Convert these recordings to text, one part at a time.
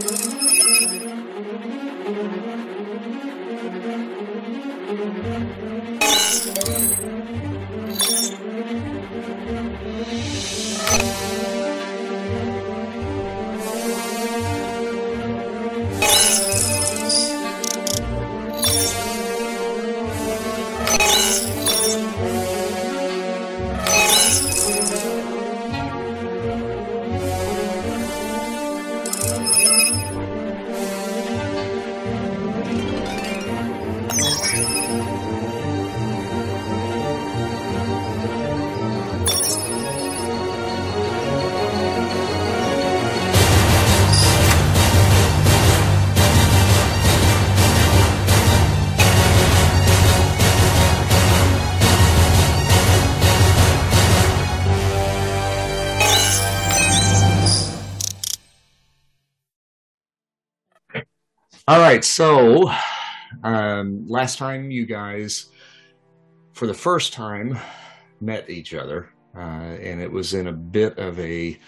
All right, so um, last time you guys, for the first time, met each other, uh, and it was in a bit of a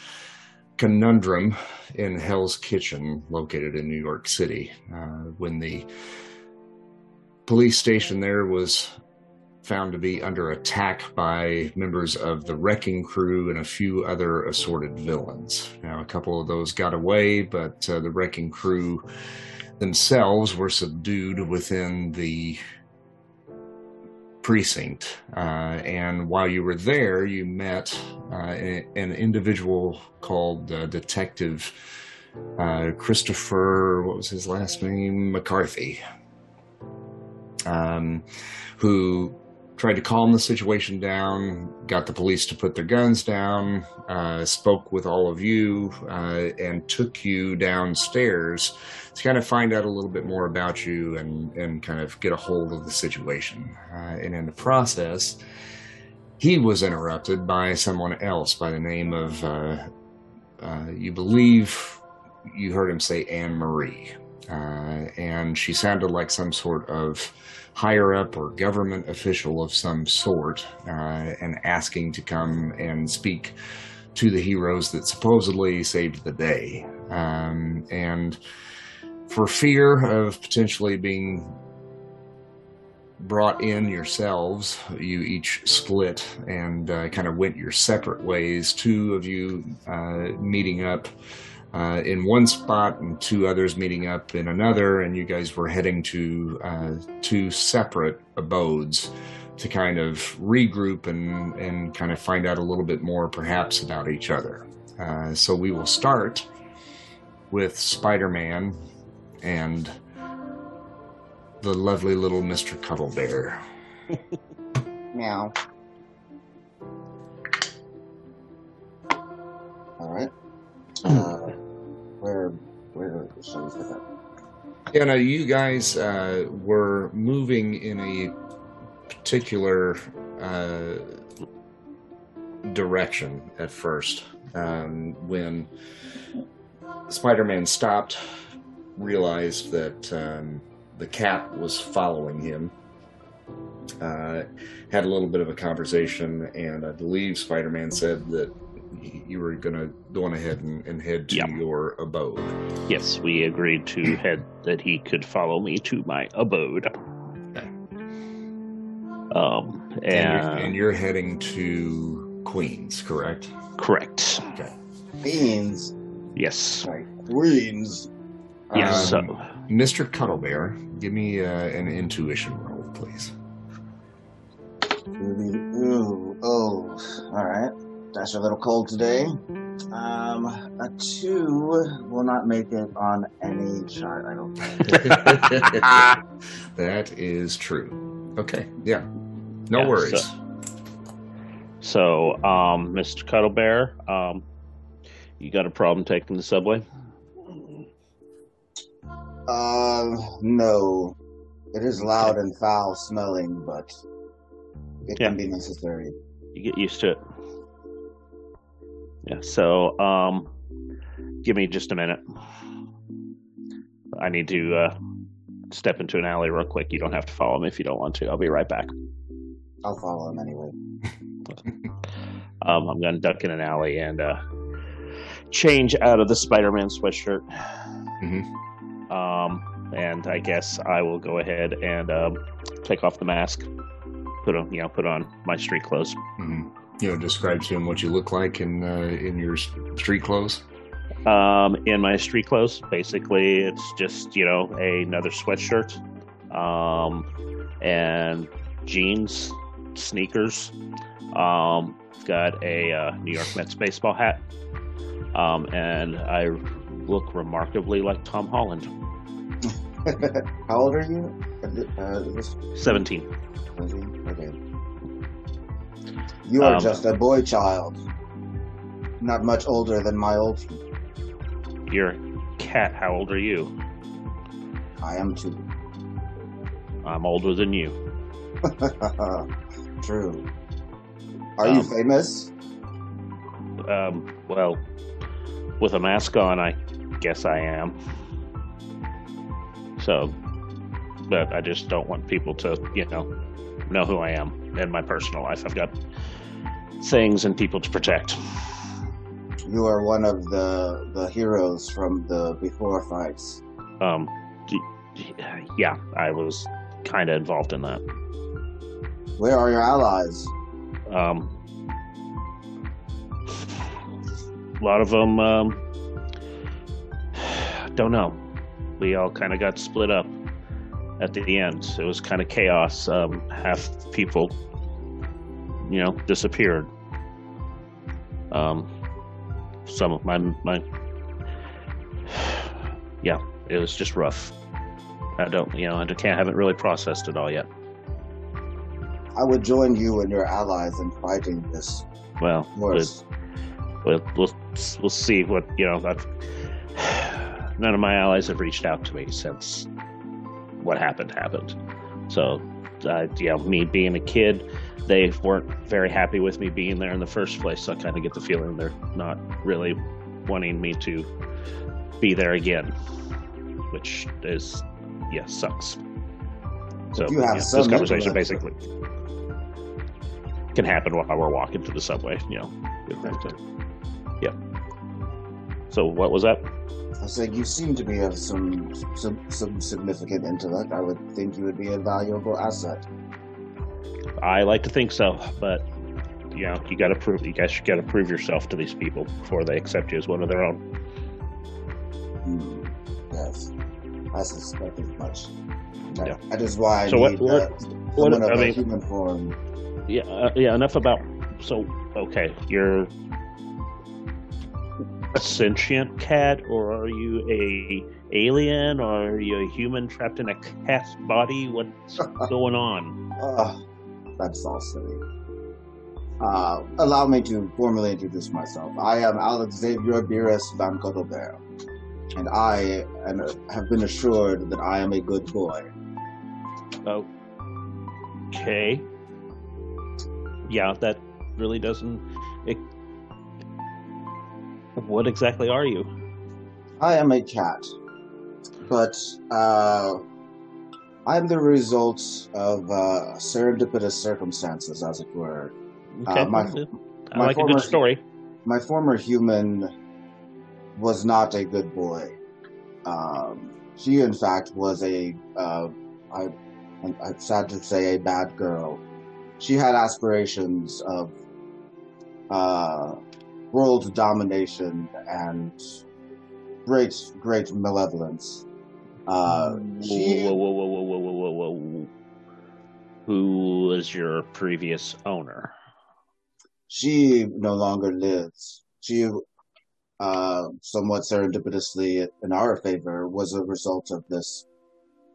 conundrum in Hell's Kitchen, located in New York City, uh, when the police station there was found to be under attack by members of the Wrecking Crew and a few other assorted villains. Now, a couple of those got away, but uh, the Wrecking Crew themselves were subdued within the precinct. Uh, and while you were there, you met uh, an individual called uh, Detective uh, Christopher, what was his last name? McCarthy, um, who tried to calm the situation down, got the police to put their guns down, uh, spoke with all of you, uh, and took you downstairs to kind of find out a little bit more about you and, and kind of get a hold of the situation. Uh, and in the process, he was interrupted by someone else by the name of, uh, uh, you believe you heard him say Anne Marie. Uh, and she sounded like some sort of higher up or government official of some sort uh, and asking to come and speak to the heroes that supposedly saved the day. Um, and for fear of potentially being brought in yourselves, you each split and uh, kind of went your separate ways. Two of you uh, meeting up uh, in one spot and two others meeting up in another, and you guys were heading to uh, two separate abodes to kind of regroup and, and kind of find out a little bit more, perhaps, about each other. Uh, so we will start with Spider Man and the lovely little Mr. Cuddle Bear. Meow. All right. Uh, where, where shall we put that? Yeah, now you guys uh, were moving in a particular uh, direction at first um, when Spider-Man stopped, realized that um, the cat was following him. Uh, had a little bit of a conversation, and I believe Spider-Man said that you were going to go on ahead and, and head to Yep. your abode. Yes, we agreed to head that he could follow me to my abode. Um, And, you're, and, and you're heading to Queens, correct? correct. Okay. Beans. Yes. Sorry. Queens. Yes. Um, so, Mr. Cuddlebear, give me uh, an intuition roll, please. Ooh, oh, all right. That's a little cold today. Um, a two will not make it on any chart. I don't think. that is true. Okay, yeah. No Yeah, worries. so- so um, Mr. Cuddlebear, um, you got a problem taking the subway? Um, no. It is loud and foul smelling, but it Yeah. can be necessary. You get used to it. Yeah. So, um, give me just a minute. I need to uh, step into an alley real quick. You don't have to follow me if you don't want to. I'll be right back. I'll follow him anyway. Um, I'm going to duck in an alley and uh, change out of the Spider-Man sweatshirt. Mhm. Um, and I guess I will go ahead and um, take off the mask, put on you know put on my street clothes. hmm You know, describe to him what you look like in uh, in your street clothes. Um, in my street clothes, basically, it's just you know a, another sweatshirt, um, and jeans, sneakers. Um, got a uh, New York Mets baseball hat, um, and I look remarkably like Tom Holland. How old are you? Uh, this Seventeen. Okay. You are Um, just a boy child. Not much older than my old. You're a cat. How old are you? I am too. I'm older than you. True. Are you Um, famous? Um, well, with a mask on, I guess I am. So, but I just don't want people to, you know, know who I am in my personal life. I've got things and people to protect. You are one of the the heroes from the before fights. Um, yeah, I was kind of involved in that. Where are your allies? Um, a lot of them um, don't know. We all kind of got split up at the end. It was kind of chaos. Um, half people, you know, disappeared. Um, some of my my, yeah, it was just rough. I don't, you know, I can't haven't really processed it all yet. I would join you and your allies in fighting this Well, force. We'll we'll we'll see what you know. I've, none of my allies have reached out to me since what happened happened. So, uh, you know, me being a kid, they weren't very happy with me being there in the first place. So I kind of get the feeling they're not really wanting me to be there again, which is yeah sucks. So you have yeah, this conversation basically can happen while we're walking to the subway. You know, So what was that? I said, you seem to be of some, some some significant intellect. I would think you would be a valuable asset. I like to think so, but you know, you got to prove. You guys got to prove yourself to these people before they accept you as one of their own. Hmm. Yes, I suspect as much. That, Yeah. that is why I So need what- uh, what- someone of I a mean- human form. Yeah, uh, yeah. Enough about. So okay, you're a sentient cat, or are you a alien, or are you a human trapped in a cat's body? What's going on? Ugh, that's all silly. Uh, allow me to formally introduce myself. I am Alex Xavier Beerus Van Cottelbear, and I am, have been assured that I am a good boy. Oh. Okay. Yeah, that really doesn't. What exactly are you? I am a cat, but uh, I'm the result of uh, serendipitous circumstances, as it were. Okay, Uh, my- I my like a former- good story. my former human was not a good boy. Um, she, in fact, was a, uh, I, I'm sad to say, a bad girl. She had aspirations of uh, world domination and great, great malevolence. Uh, she, whoa, whoa, whoa, whoa, whoa, whoa, whoa, whoa. Who was your previous owner? she no longer lives. She, uh, somewhat serendipitously in our favor, was a result of this,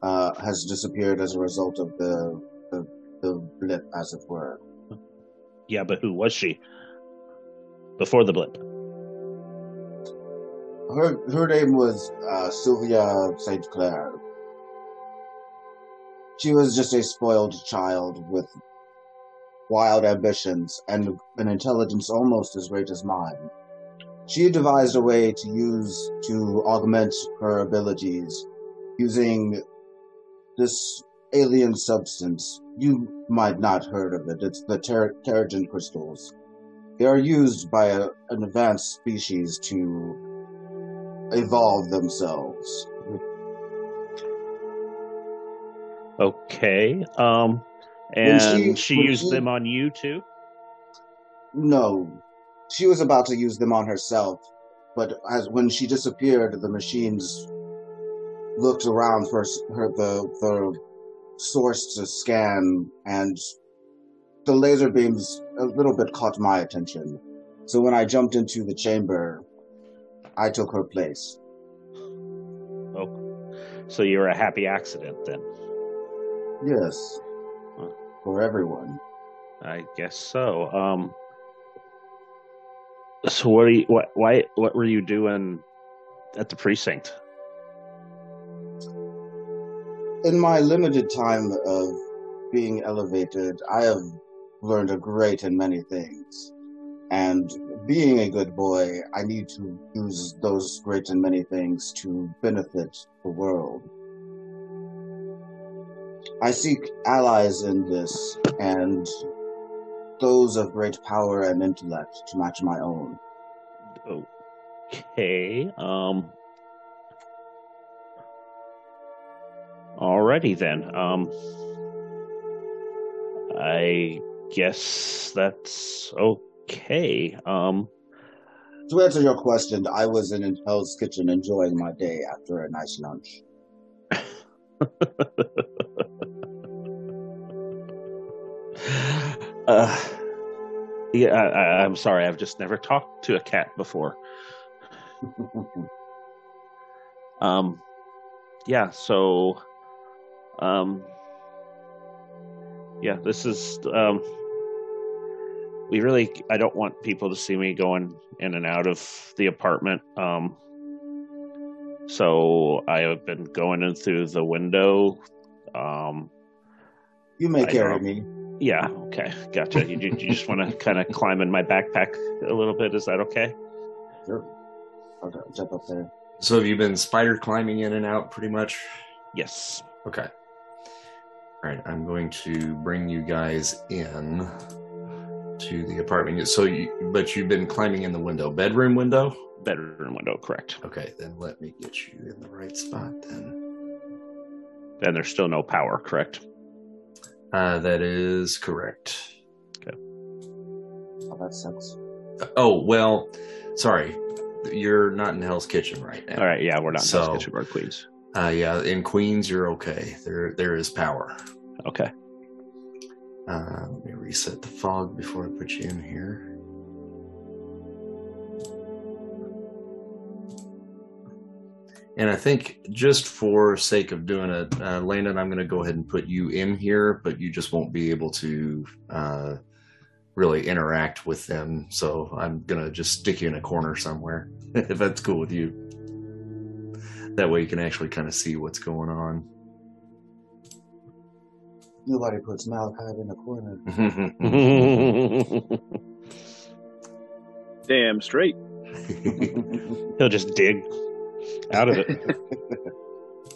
uh, has disappeared as a result of the, the, the blip, as it were. Yeah, but who was she? Before the blip. Her, her name was, uh, Sylvia St. Clair. She was just a spoiled child with wild ambitions and an intelligence almost as great as mine. She devised a way to use to augment her abilities using this alien substance. You might not heard of it. It's the ter- crystals. They are used by a, an advanced species to evolve themselves. Okay. Um, When and she- she, when used she- them on you too. No, she was about to use them on herself, but as when she disappeared, the machines looked around for her the the source to scan, and the laser beams a little bit caught my attention. So when I jumped into the chamber, I took her place. Oh, so you're a happy accident then. Yes, Huh. for everyone. I guess so. Um, so what are you? What? Why? What were you doing at the precinct? in my limited time of being elevated, I have learned a great and many things. And being a good boy, I need to use those great and many things to benefit the world. I seek allies in this and those of great power and intellect to match my own. Okay. Um. Alrighty then. Um. I guess that's okay. Um. To answer your question, I was in Hell's Kitchen enjoying my day after a nice lunch. uh. Yeah, I, I, I'm sorry. I've just never talked to a cat before. Um, yeah, so, um, yeah, this is, um, we really, I don't want people to see me going in and out of the apartment. Um, so I have been going in through the window. Um, You may I carry me. yeah, okay, gotcha. You, you you just want to kind of climb in my backpack a little bit? Is that okay? Sure. I'll jump up there. So have you been spider climbing in and out pretty much? Yes. Okay. All right, I'm going to bring you guys in to the apartment. So, you, but you've been climbing in the window, bedroom window. Bedroom window, correct. Okay, then let me get you in the right spot. Then And there's still no power, correct? uh, that is correct. Okay. Oh, that sucks. Oh well, sorry, you're not in Hell's Kitchen right now. All right, yeah, we're not in So- Hell's Kitchen, we're Queens. Uh, yeah, in Queens, you're okay. There, there is power. Okay. Uh, let me reset the fog before I put you in here. And I think just for sake of doing it, uh, Landon, I'm going to go ahead and put you in here, but you just won't be able to uh, really interact with them. So I'm going to just stick you in a corner somewhere, if that's cool with you. That way you can actually kind of see what's going on. Nobody puts Malachite in a corner. Damn straight. He'll just dig out of it.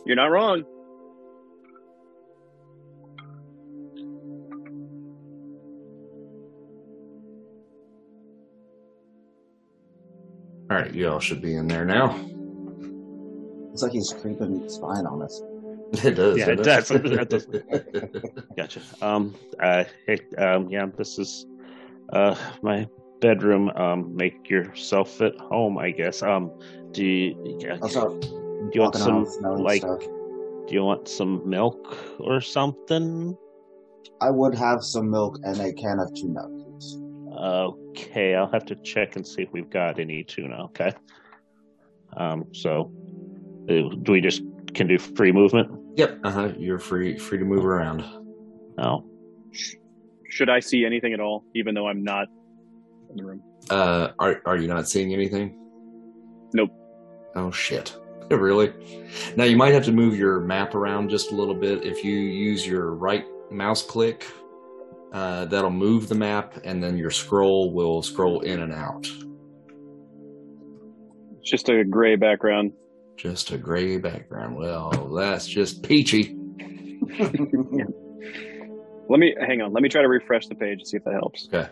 You're not wrong. All right, you all should be in there now. It's like he's creeping spine on us. It does. Yeah, it does. That does. Gotcha. Um, uh, hey, um, yeah, this is, uh, my bedroom. Um, make yourself at home, I guess. Um, do you, yeah, do you want some, like, stuff. do you want some milk or something? I would have some milk and a can of tuna, please. Okay, I'll have to check and see if we've got any tuna. Okay. Um, so, uh, do we just can do free movement? Yep. Uh huh. You're free free to move around. Oh, Should I see anything at all, even though I'm not in the room? Uh, are are you not seeing anything? Nope. Oh shit. really? Now you might have to move your map around just a little bit. If you use your right mouse click, uh, that'll move the map, and then your scroll will scroll in and out. It's just a gray background. Just a gray background. Well, that's just peachy. Let me hang on. Let me try to refresh the page and see if that helps. Okay.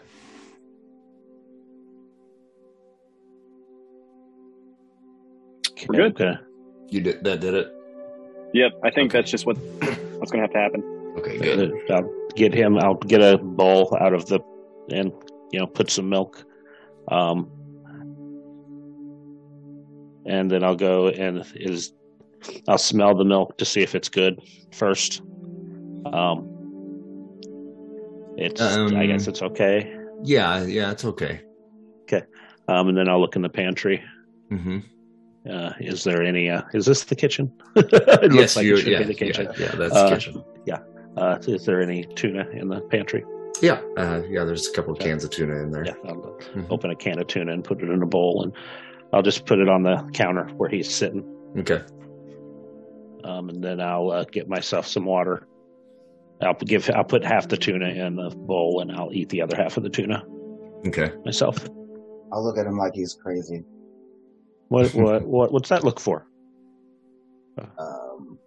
We're good. Okay. You did that? Did it? Yep, I think Okay. that's just what what's going to have to happen. Okay, good. I'll get him. I'll get a bowl out of the and you know put some milk, um, and then I'll go and is I'll smell the milk to see if it's good first. Um, it's I Um, guess it's okay. Yeah, yeah, it's okay. Okay, um, and then I'll look in the pantry. Mm-hmm. Uh, is there any? Uh, is this the kitchen? it looks like it should yeah, be the kitchen. Yeah, yeah, that's Uh, the kitchen. Yeah. Uh, is there any tuna in the pantry? Yeah, uh, yeah. There's a couple of cans of tuna in there. Yeah, I'll Mhm. open a can of tuna and put it in a bowl, and I'll just put it on the counter where he's sitting. Okay. Um, and then I'll uh, get myself some water. I'll give. I'll put half the tuna in the bowl, and I'll eat the other half of the tuna Okay. myself. I'll look at him like he's crazy. What? what? What? What's that look for? Um,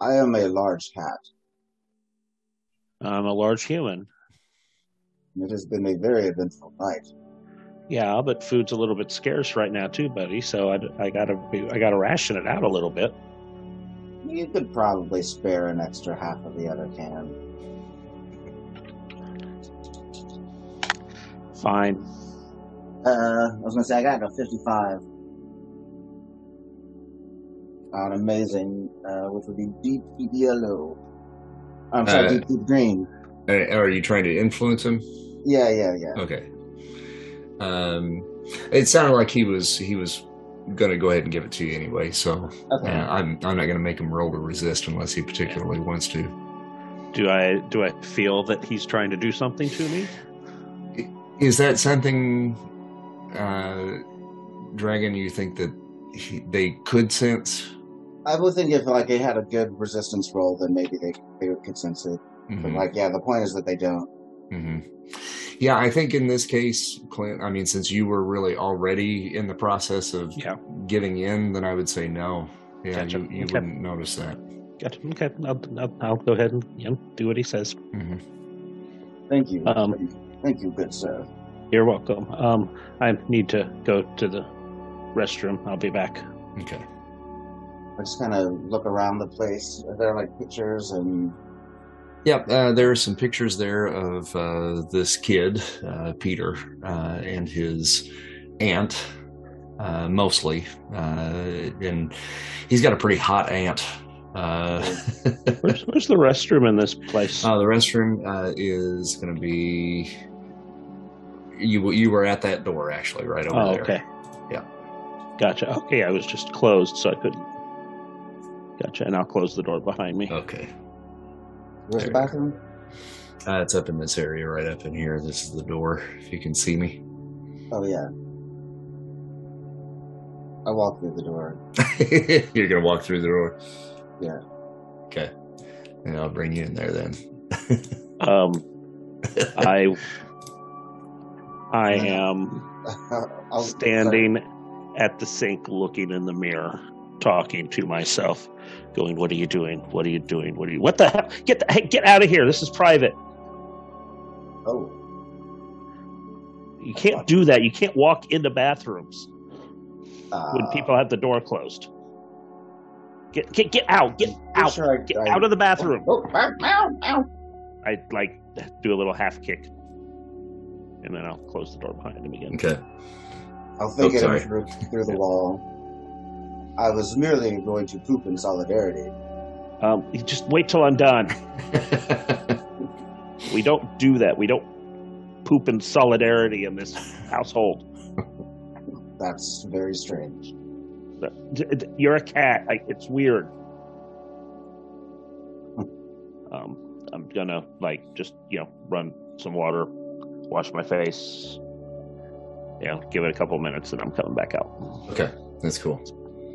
I am a large cat. I'm a large human. It has been a very eventful night. Yeah, but food's a little bit scarce right now too, buddy. So I, I gotta be, I gotta ration it out a little bit. You could probably spare an extra half of the other can. Fine. Uh, I was gonna say I got a 55 on amazing, uh, which would be deep, deep yellow. I'm sorry, Uh, deep, deep green. Uh, Are you trying to influence him? Yeah, yeah, yeah. Okay. Um, it sounded like he was he was going to go ahead and give it to you anyway. So Okay. uh, I'm I'm not going to make him roll to resist unless he particularly wants to. Do I do I feel that he's trying to do something to me? Is that something, uh, Dragon? You think that he, they could sense? I would think if like they had a good resistance roll, then maybe they they could sense it. But Mhm, like, yeah, the point is that they don't. mhm. Yeah, I think in this case, Clint. I mean, since you were really already in the process of Yeah. giving in, then I would say no. Yeah, Gotcha. you, you Okay. wouldn't notice that. Gotcha. Okay, I'll, I'll, I'll go ahead and you know, do what he says. hmm Thank you. Um, Thank you, good sir. You're welcome. Um, I need to go to the restroom. I'll be back. Okay. I just kind of look around the place. Are there like pictures and Yeah, uh, there are some pictures there of uh, this kid, uh, Peter, uh, and his aunt, uh, mostly. Uh, and he's got a pretty hot aunt. Uh, Where's, where's the restroom in this place? uh, the restroom uh, is going to be. You you were at that door actually, right over oh, there. okay. Yeah. Gotcha. Okay, I was just closed, so I couldn't. Gotcha. And I'll close the door behind me. Okay. Where's the bathroom? Uh, it's up in this area, right up in here. This is the door. If you can see me. Oh yeah. I walk through the door. You're gonna walk through the door. Yeah. Okay. And I'll bring you in there then. Um, I, I am I'll- standing at the sink, looking in the mirror, talking to myself, going, "What are you doing? What are you doing? What are you? What the hell? Get the hey, get out of here! This is private. Oh, You can't do that. You can't walk into bathrooms uh, when people have the door closed. Get get get out! Get out! sure I- Get I- out of the bathroom!" Oh, ow, ow, ow. I like do a little half kick, and then I'll close the door behind him again. Okay. I'll think Oh, it through, through the wall. I was merely going to poop in solidarity. Um, just wait till I'm done. We don't do that. We don't poop in solidarity in this household. That's very strange. D- d- You're a cat. I, it's weird. Um, I'm gonna like just you know run some water, wash my face. You know, give it a couple minutes, and I'm coming back out. okay. That's cool.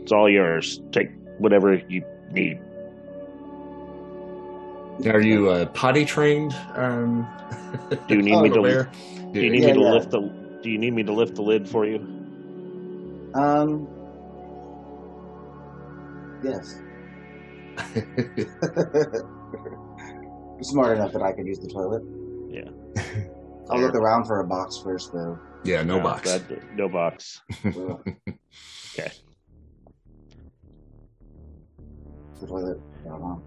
It's all yours. Take whatever you need. Are you uh, potty trained? Um, Do you need me to- Bear? Do you need Yeah, me to yeah. lift the? Do you need me to lift the lid for you? Um. Yes. You're smart enough that I could use the toilet. Yeah. I'll look around for a box first, though. Yeah, no, box. that- no box. Ugh. Okay. The toilet. I don't know.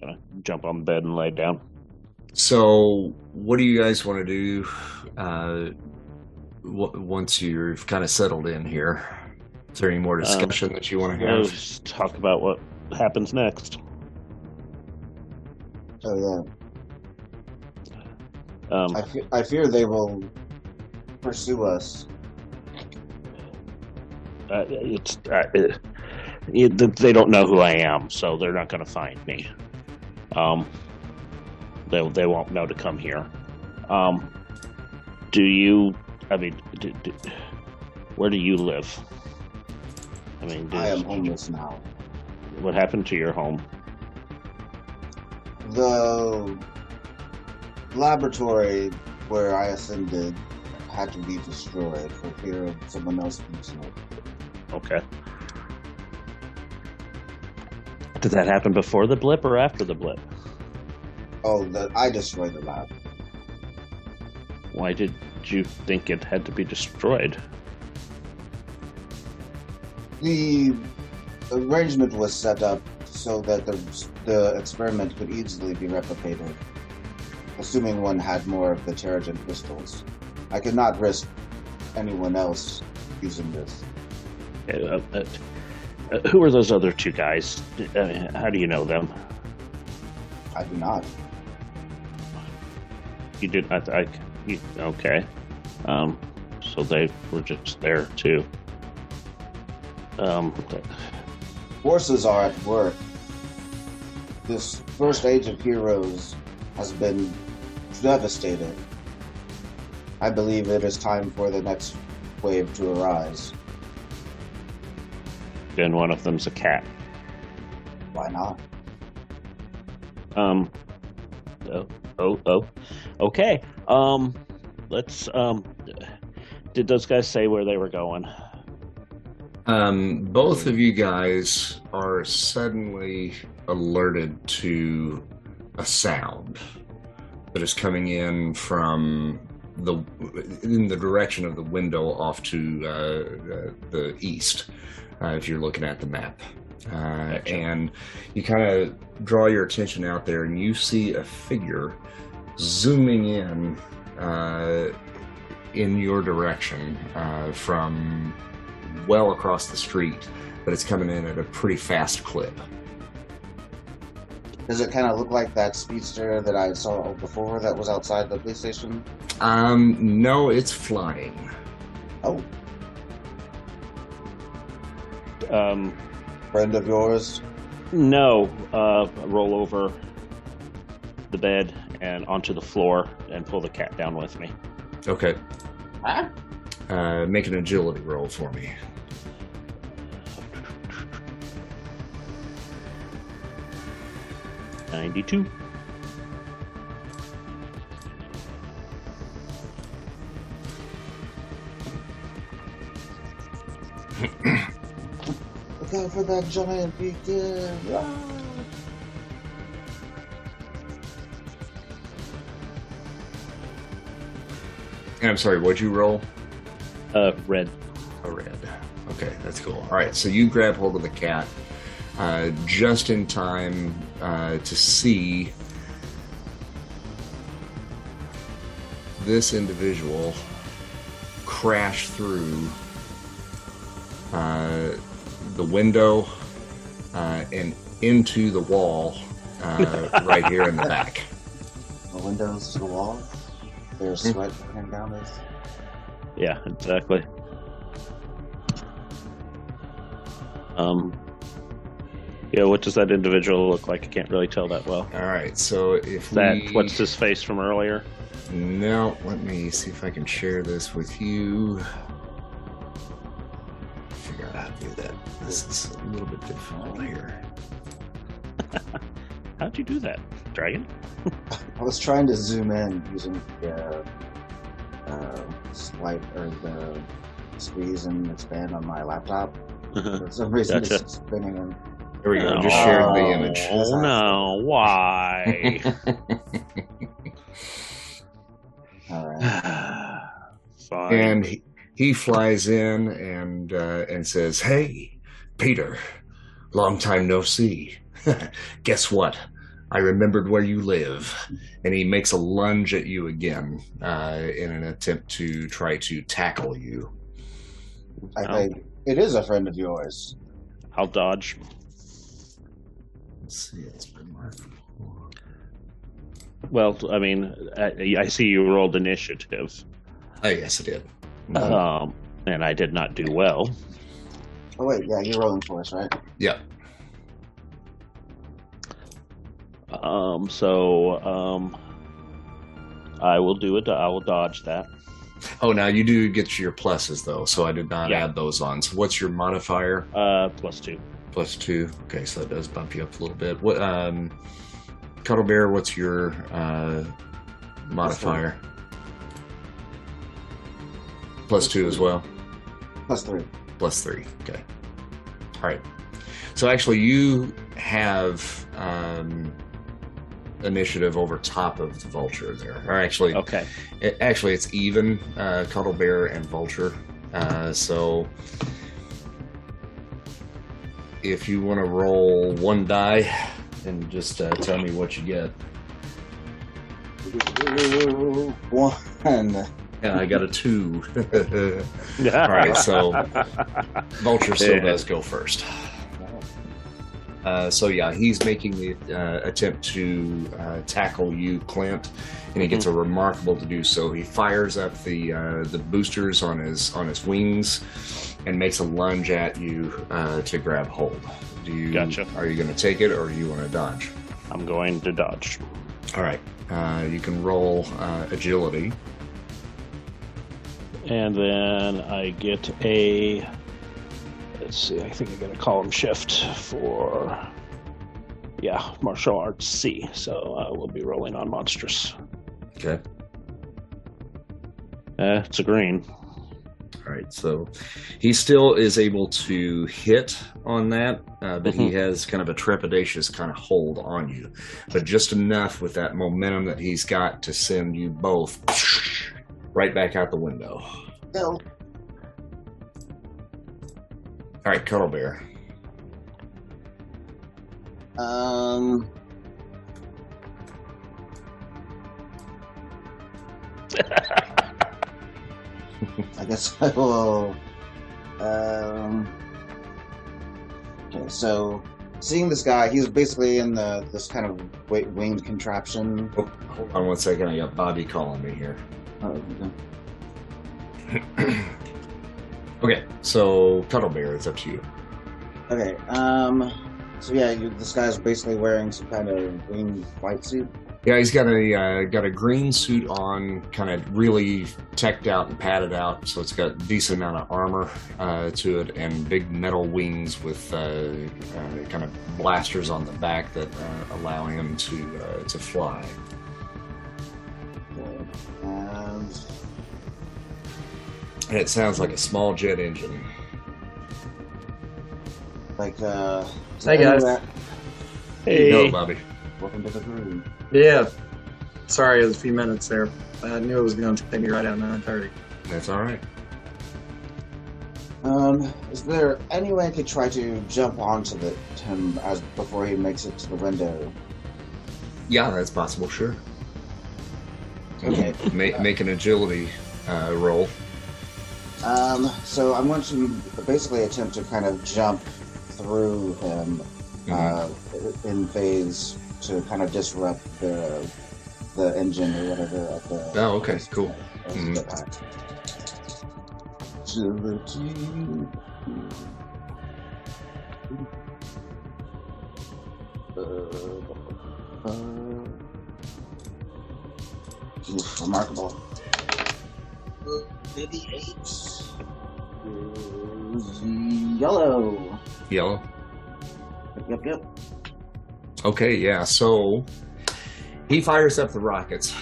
Gonna jump on the bed and lay down. So, what do you guys want to do uh, w- once you've kind of settled in here? Is there any more discussion that you want to have? Let's talk about what happens next. Oh yeah. Um, I fear, I fear they will pursue us. Uh, it's uh, it, they don't know who I am, so they're not going to find me. Um, they they won't know to come here. Um, do you? I mean, do, do, where do you live? I mean, I am homeless now. what happened to your home? The laboratory where I ascended had to be destroyed for fear of someone else using it. Okay. Did that happen before the blip or after the blip? Oh, the, I destroyed the lab. Why did you think it had to be destroyed? The arrangement was set up so that the, the experiment could easily be replicated, assuming one had more of the Terrigen crystals. I could not risk anyone else using this. Uh, uh, uh, who are those other two guys? Uh, how do you know them? I do not. You did. I, I you, okay. Um, so they were just there too. Um, th- Forces are at work. This first age of heroes has been devastated. I believe it is time for the next wave to arise. And one of them's a cat. Why not? Um. Oh, oh, oh. Okay. Um. Let's. Um. Did those guys say where they were going? Um, both of you guys are suddenly alerted to a sound that is coming in from the in the direction of the window off to uh, uh, the east. Uh, if you're looking at the map, uh, Gotcha. and you kind of draw your attention out there, and you see a figure zooming in uh, in your direction uh, from well across the street, but it's coming in at a pretty fast clip. Does it kind of look like that speedster that I saw before that was outside the police station? Um, no, it's flying. Oh, Um. friend of yours? No. Uh. Roll over the bed and onto the floor and pull the cat down with me. Okay, Huh? uh, make an agility roll for me. Ninety-two. Look out for that giant beacon! Ah! And I'm sorry, what'd you roll? Uh. Red. A red. Okay, that's cool. All right, so you grab hold of the cat uh, just in time uh, to see this individual crash through uh, the window uh, and into the wall uh, right here in the back. The windows to the wall. There's sweat coming down this. Yeah. Exactly. Um. Yeah. What does that individual look like? I can't really tell that well. All right, so if That we... what's his face from earlier? No, let me see if I can share this with you. Figure out how to do that. This is a little bit difficult here. How'd you do that, Dragon? I was trying to zoom in using the uh, swipe or the squeeze and expand on my laptop. For some reason, Gotcha. it's spinning. And There we go. Just shared the Oh, image. Oh no! Why? All right. Fine. and he, he flies in and uh, and says, "Hey, Peter, long time no see. Guess what? I remembered where you live." And he makes a lunge at you again uh, in an attempt to try to tackle you. I Oh. think it is a friend of yours. I'll dodge. Let's see, it's been marked. Well, I mean, I, I see you rolled initiative, Oh yes, it did. Um, and I did not do well. Oh wait, yeah, you're rolling for us, right? Yeah. Um, so um, I will do it. I will dodge that. Oh, now you do get your pluses though, so I did not Yeah. add those on. So what's your modifier? Uh, plus two. Plus two. Okay, so that does bump you up a little bit. What, um, Cuddle Bear? What's your uh, modifier? Plus two as well. Plus three. Plus three. Okay. All right. So actually, you have um, initiative over top of the vulture there. Or actually, Okay. it, actually, it's even uh, Cuddle Bear and Vulture. Uh, so if you want to roll one die and just uh, tell me what you get. One. Yeah, I got a two. All right, so Vulture still Yeah. does go first. Uh, so yeah, he's making the uh, attempt to uh, tackle you, Clint, and he gets a remarkable to do so. He fires up the uh, the boosters on his on his wings, and makes a lunge at you uh, to grab hold. Do you? Gotcha. Are you going to take it, or do you want to dodge? I'm going to dodge. All right, uh, you can roll uh, agility. And then I get a. Let's see, I think I got a column shift for. Yeah, martial arts C. So uh, we'll be rolling on monstrous. Okay. Uh, it's a green. All right, so he still is able to hit on that, uh, but he has kind of a trepidatious kind of hold on you, but just enough with that momentum that he's got to send you both right back out the window. No. All right, Cuddle Bear. Um. I guess I will. Um. Okay, so seeing this guy, he's basically in the this kind of wi- winged contraption. Oh, hold on one second. I got Bobby calling me here. Oh, okay. So Cuddle Bear, it's up to you. Okay. Um. So yeah, you, this guy's basically wearing some kind of green white suit. Yeah, he's got a uh, got a green suit on, kind of really teched out and padded out, so it's got a decent amount of armor uh, to it, and big metal wings with uh, uh, kind of blasters on the back that uh, allow him to uh, to fly. And it sounds like a small jet engine. like uh. Hey, guys. anyway, Hey. No, Bobby. Welcome to the room. Yeah. Sorry, it was a few minutes there. I knew it was going to take me right at 9.30. That's all right. Um, is there any way I could try to jump onto the him as before he makes it to the window? Yeah, that's possible. Sure. Okay. Make make an agility uh, roll. Um, so I'm going to basically attempt to kind of jump through him uh, in phase to kind of disrupt the the engine or whatever at the. Oh, okay, cool. uh, Mhm. Agility. Uh, uh, oof, remarkable. 88 is yellow. Yellow. Yep, yep. Okay, yeah. So he fires up the rockets,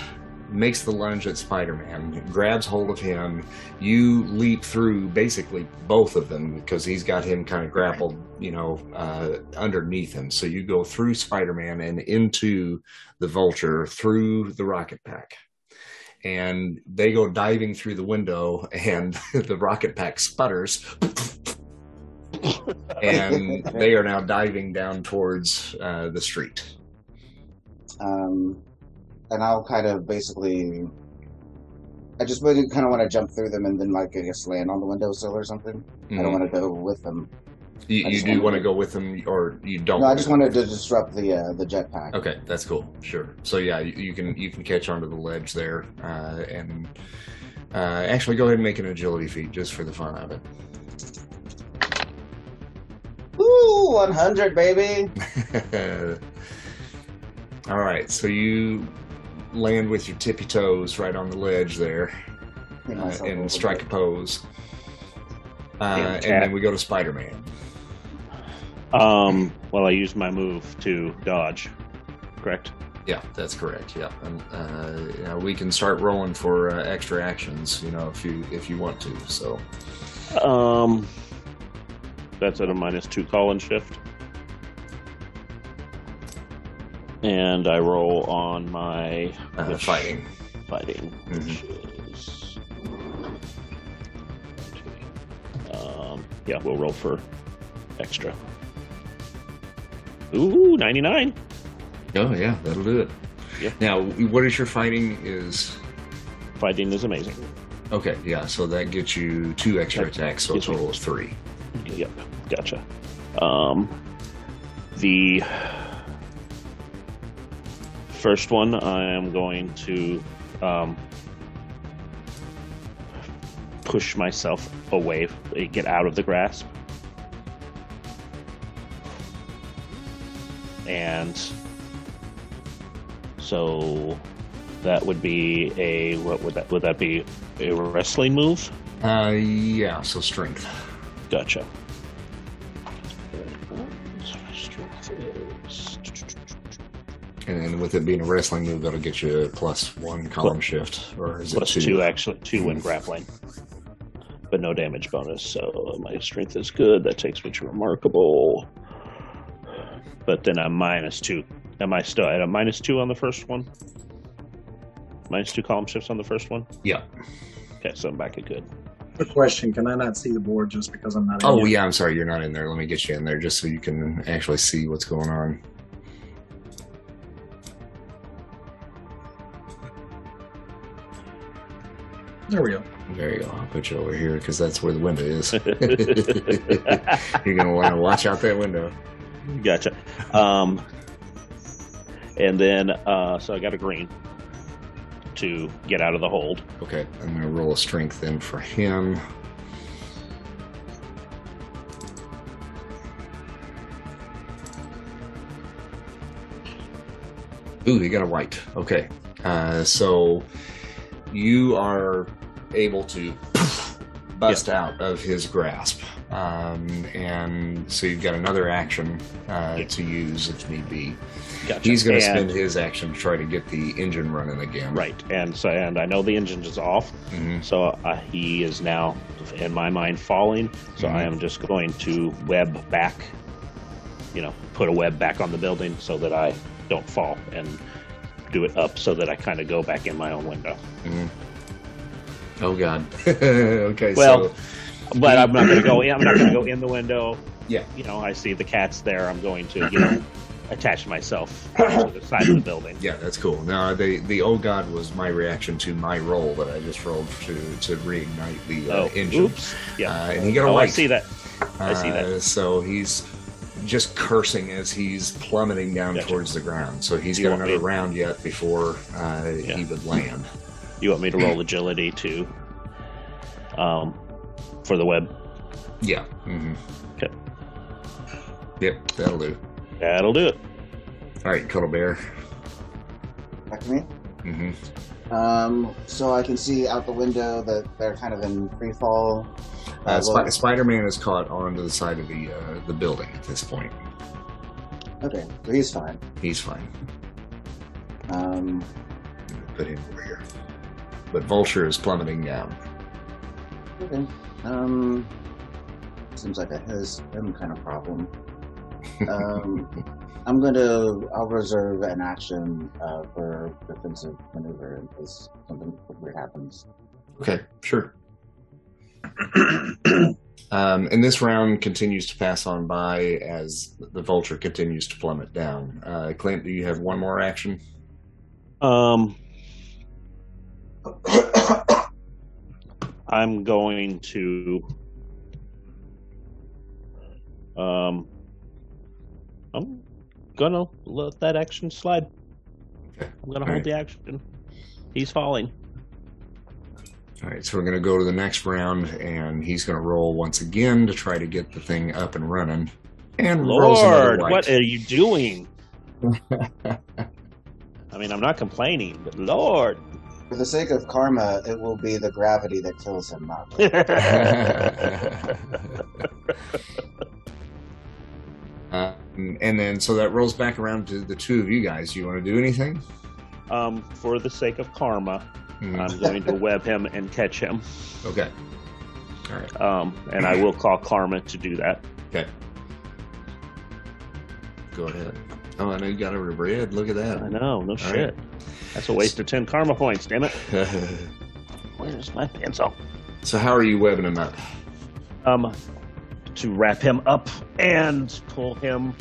makes the lunge at Spider Man, grabs hold of him. You leap through basically both of them because he's got him kind of grappled, you know, uh, underneath him. So you go through Spider Man and into the vulture through the rocket pack. And they go diving through the window, and the rocket pack sputters, and they are now diving down towards uh, the street. Um, and I'll kind of basically. I just really kind of want to jump through them and then, like, I guess land on the windowsill or something. I don't Mhm. want to go with them. You, you do want to to- go with them, or you don't? No, I just wanted to disrupt the uh, the jetpack. Okay, that's cool. Sure. So yeah, you, you can you can catch onto the ledge there, uh, and uh, actually go ahead and make an agility feat just for the fun of it. Ooh, 100, baby! All right, so you land with your tippy toes right on the ledge there, uh, and strike a pose. Uh, and then we go to Spider Man. Um, well, I used my move to dodge. Correct. Yeah, that's correct. Yeah, and uh, you know, we can start rolling for uh, extra actions. You know, if you if you want to. So Um, that's at a minus two column shift. And I roll on my uh, which- fighting. fighting, Mhm. which is um, yeah, we'll roll for extra. Ooh, ninety nine. Oh yeah, that'll do it. Yeah. Now, what is your fighting? Is Fighting is amazing. okay. Yeah, so that gets you two extra That attacks, so me- total of three. Yep, gotcha. Um, the first one, I am going to um, push myself away, get out of the grasp, and so that would be a what would that would that be a wrestling move? Uh, yeah. So strength. Gotcha. And then with it being a wrestling move, that'll get you a plus one column shift, or is Plus it two, actually, two when grappling, but no damage bonus. So my strength is good. That takes me to remarkable. But then I'm minus two. Am I still at a minus two on the first one? Minus two column shifts on the first one. Yeah. Okay, so I'm back at good. Quick question: Can I not see the board just because I'm not? in Oh yet? yeah, I'm sorry, you're not in there. Let me get you in there just so you can actually see what's going on. There we go. There you go. I'll put you over here because that's where the window is. you're gonna want to watch out that window. Gotcha. Um, and then, uh, so I got a green to get out of the hold. Okay, I'm gonna roll a strength in for him. Ooh, you got a white. Okay, uh, so you are able to bust out of his grasp, um, and so you've got another action uh, Yeah. to use if need be. Gotcha. He's going to spend his action to try to get the engine running again. Right, and so and I know the engine is off, Mhm. so uh, he is now, in my mind, falling. So I am just going to web back, you know, put a web back on the building so that I don't fall, and do it up so that I kind of go back in my own window. Oh God. okay. Well, so, But I'm not going to go in. I'm not going to go in the window. Yeah. You know, I see the cats there. I'm going to, you know, attach myself to the side of the building. yeah, that's cool. Now the the oh God was my reaction to my roll that I just rolled to to reignite the uh, Oh, engine. oops. Yeah. Uh, and he got a oh, I see that. I see that. Uh, so he's just cursing as he's plummeting down Gotcha. towards the ground. So he's You got another me- round yet before uh, Yeah. he would land. You want me to roll agility to, um, for the web? Yeah. Mm-hmm. Okay. Yep, that'll do. That'll do it. All right, Cuddle Bear. Back to me. Mm-hmm. Um, so I can see out the window that they're kind of in free fall. Uh, Uh, well- Sp- Spider-Man is caught onto the side of the uh, the building at this point. Okay, so he's fine. He's fine. Um, Put him over here. But Vulture is plummeting down. okay. Um, seems like a his him kind of problem. Um, I'm gonna. I'll reserve an action uh, for defensive maneuver in case something weird happens. Okay, sure. um, and this round continues to pass on by as the vulture continues to plummet down. Uh, Clint, do you have one more action? Um, I'm going to. Um, I'm gonna let that action slide. Okay. I'm gonna All hold right. the action. He's falling. All right, so we're going to go to the next round, and he's going to roll once again to try to get the thing up and running. And Lord, what are you doing? I mean, I'm not complaining, but Lord. For the sake of karma, it will be the gravity that kills him, not me. um, and then, so that rolls back around to the two of you guys. You want to do anything? um, for the sake of karma, Hmm, I'm going to web him and catch him. okay. All right. Um, and I will call karma to do that. Okay. Go ahead. Oh, I know you got over to bread. Look at that. I know, no All shit. That's a waste of 10 karma points, damn it. Where's my pencil? so, how are you webbing him up? Um, to wrap him up and pull him.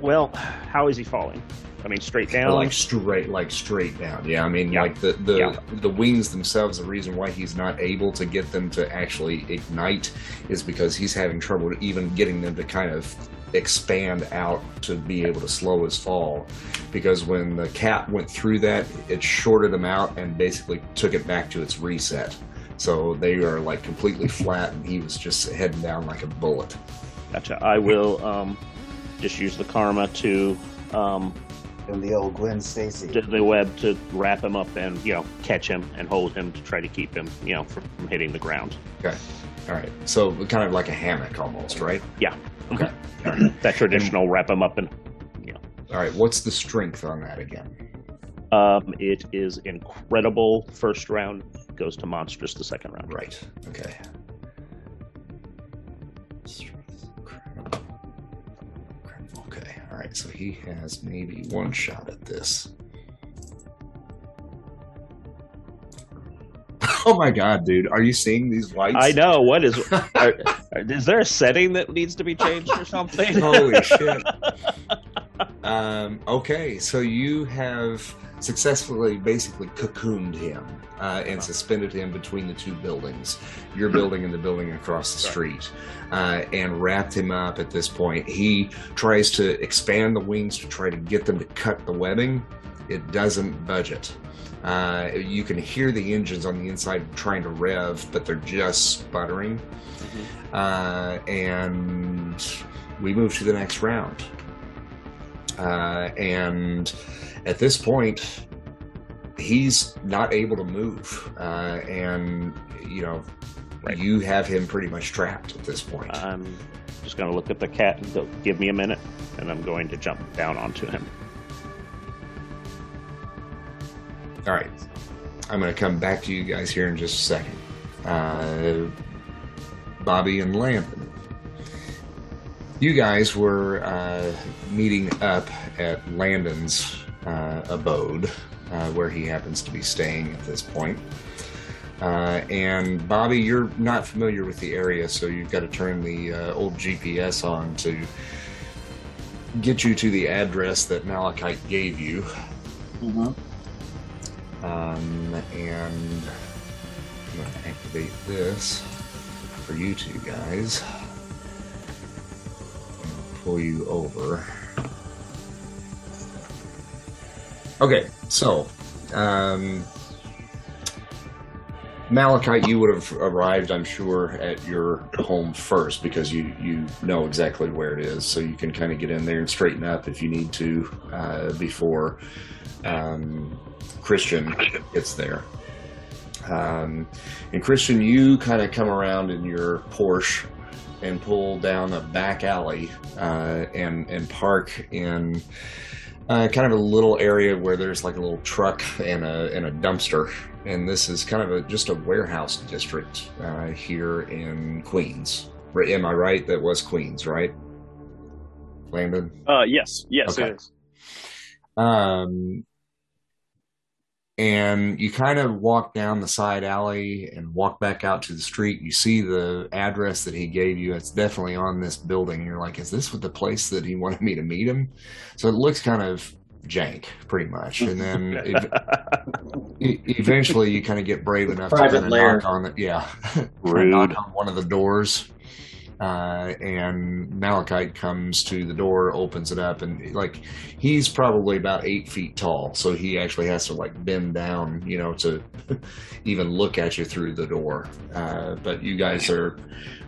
Well, how is he falling? I mean, straight down. Like straight, like straight down. Yeah, I mean, Yeah. like the the Yeah. the wings themselves. The reason why he's not able to get them to actually ignite is because he's having trouble even getting them to kind of expand out to be able to slow his fall. Because when the cat went through that, it shorted him out and basically took it back to its reset. So they are like completely flat, and he was just heading down like a bullet. Gotcha. I will um, just use the karma to um, And the old Gwen Stacy. to the web to wrap him up and you know catch him and hold him to try to keep him you know from, from hitting the ground. Okay, all right. So kind of like a hammock almost, right? Yeah. Okay. Right. That traditional wrap them up and Yeah. All right. What's the strength on that again? um, it is incredible. First round goes to monstrous. The second round. Right. Okay. Okay. All right. So he has maybe one shot at this. Oh my god, dude! Are you seeing these lights? I know. What is? Are, is there a setting that needs to be changed or something? Holy shit. Um, okay, so you have successfully basically cocooned him uh, and suspended him between the two buildings, your building and the building across the street, uh, and wrapped him up at this point. He tries to expand the wings to try to get them to cut the webbing. It doesn't budget. Uh, you can hear the engines on the inside trying to rev, but they're just sputtering. Uh, and we move to the next round. Uh, and at this point, he's not able to move. Uh, and, you know, Right. you have him pretty much trapped at this point. I'm just going to look at the cat give me a minute, and I'm going to jump down onto him. All right. I'm going to come back to you guys here in just a second. Uh, Bobby and Landon. You guys were uh, meeting up at Landon's uh, abode, uh, where he happens to be staying at this point. Uh, and Bobby, you're not familiar with the area, so you've got to turn the uh, old GPS on to get you to the address that Malachite gave you. Mhm. Um, and I'm going to activate this for you two guys. Pull you over. Okay, so um, Malachite, you would have arrived, I'm sure, at your home first because you you know exactly where it is, so you can kind of get in there and straighten up if you need to uh, before um, Christian gets there. Um, and Christian, you kind of come around in your Porsche and pull down a back alley uh, and and park in uh, kind of a little area where there's like a little truck and a and a dumpster. And this is kind of a just a warehouse district uh, here in Queens. Am I right? That was Queens, right? Landon? Uh, yes, yes, Okay. it is. Um, and you kind of walk down the side alley and walk back out to the street. You see the address that he gave you. It's definitely on this building. You're like, is this the place that he wanted me to meet him? So it looks kind of jank, pretty much. And then ev- eventually, you kind of get brave enough to Private kind of knock on it. Yeah, Rude. knock on one of the doors. Uh, and Malachite comes to the door, opens it up, and like he's probably about eight feet tall, so he actually has to like bend down, you know, to even look at you through the door. Uh, but you guys are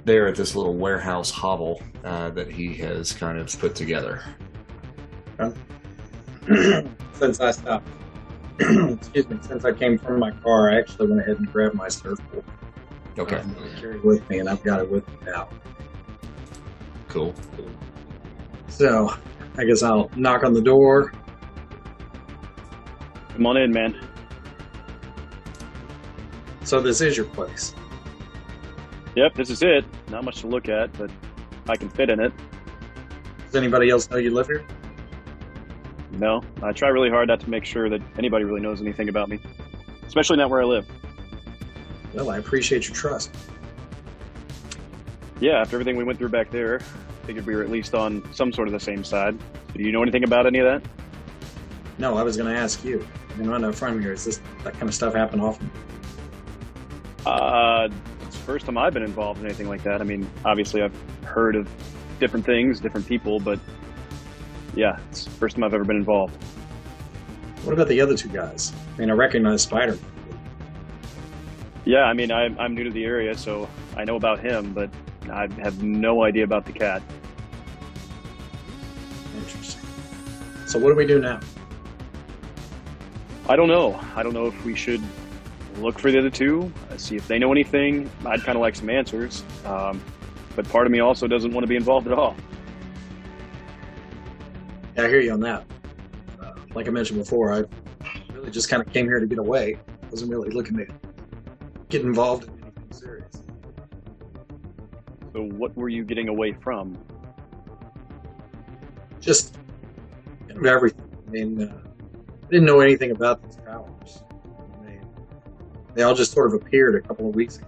there at this little warehouse hovel uh, that he has kind of put together. since I stopped, excuse me, since I came from my car, I actually went ahead and grabbed my surfboard. Okay, um, I carried with me, and I've got it with me now. Cool. So I guess I'll knock on the door. Come on in, man. So this is your place. Yep, this is it. Not much to look at, but I can fit in it. Does anybody else know you live here? No, I try really hard not to make sure that anybody really knows anything about me, especially not where I live. Well, I appreciate your trust. Yeah, after everything we went through back there, figured we were at least on some sort of the same side. Do you know anything about any of that? No, I was going to ask you. You know, I know from here. Is this that kind of stuff happen often? Uh, it's the first time I've been involved in anything like that. I mean, obviously I've heard of different things, different people, but yeah, it's the first time I've ever been involved. What about the other two guys? I mean, I recognize Spider. Yeah, I mean, I'm, I'm new to the area, so I know about him, but I have no idea about the cat. Interesting. So what do we do now? I don't know. I don't know if we should look for the other two, uh, see if they know anything. I'd kind of like some answers. Um, but part of me also doesn't want to be involved at all. Yeah, I hear you on that. Uh, like I mentioned before, I really just kind of came here to get away. wasn't really looking to get involved in anything serious. So, what were you getting away from? Just everything. I mean, uh, I didn't know anything about these powers. They, they all just sort of appeared a couple of weeks ago.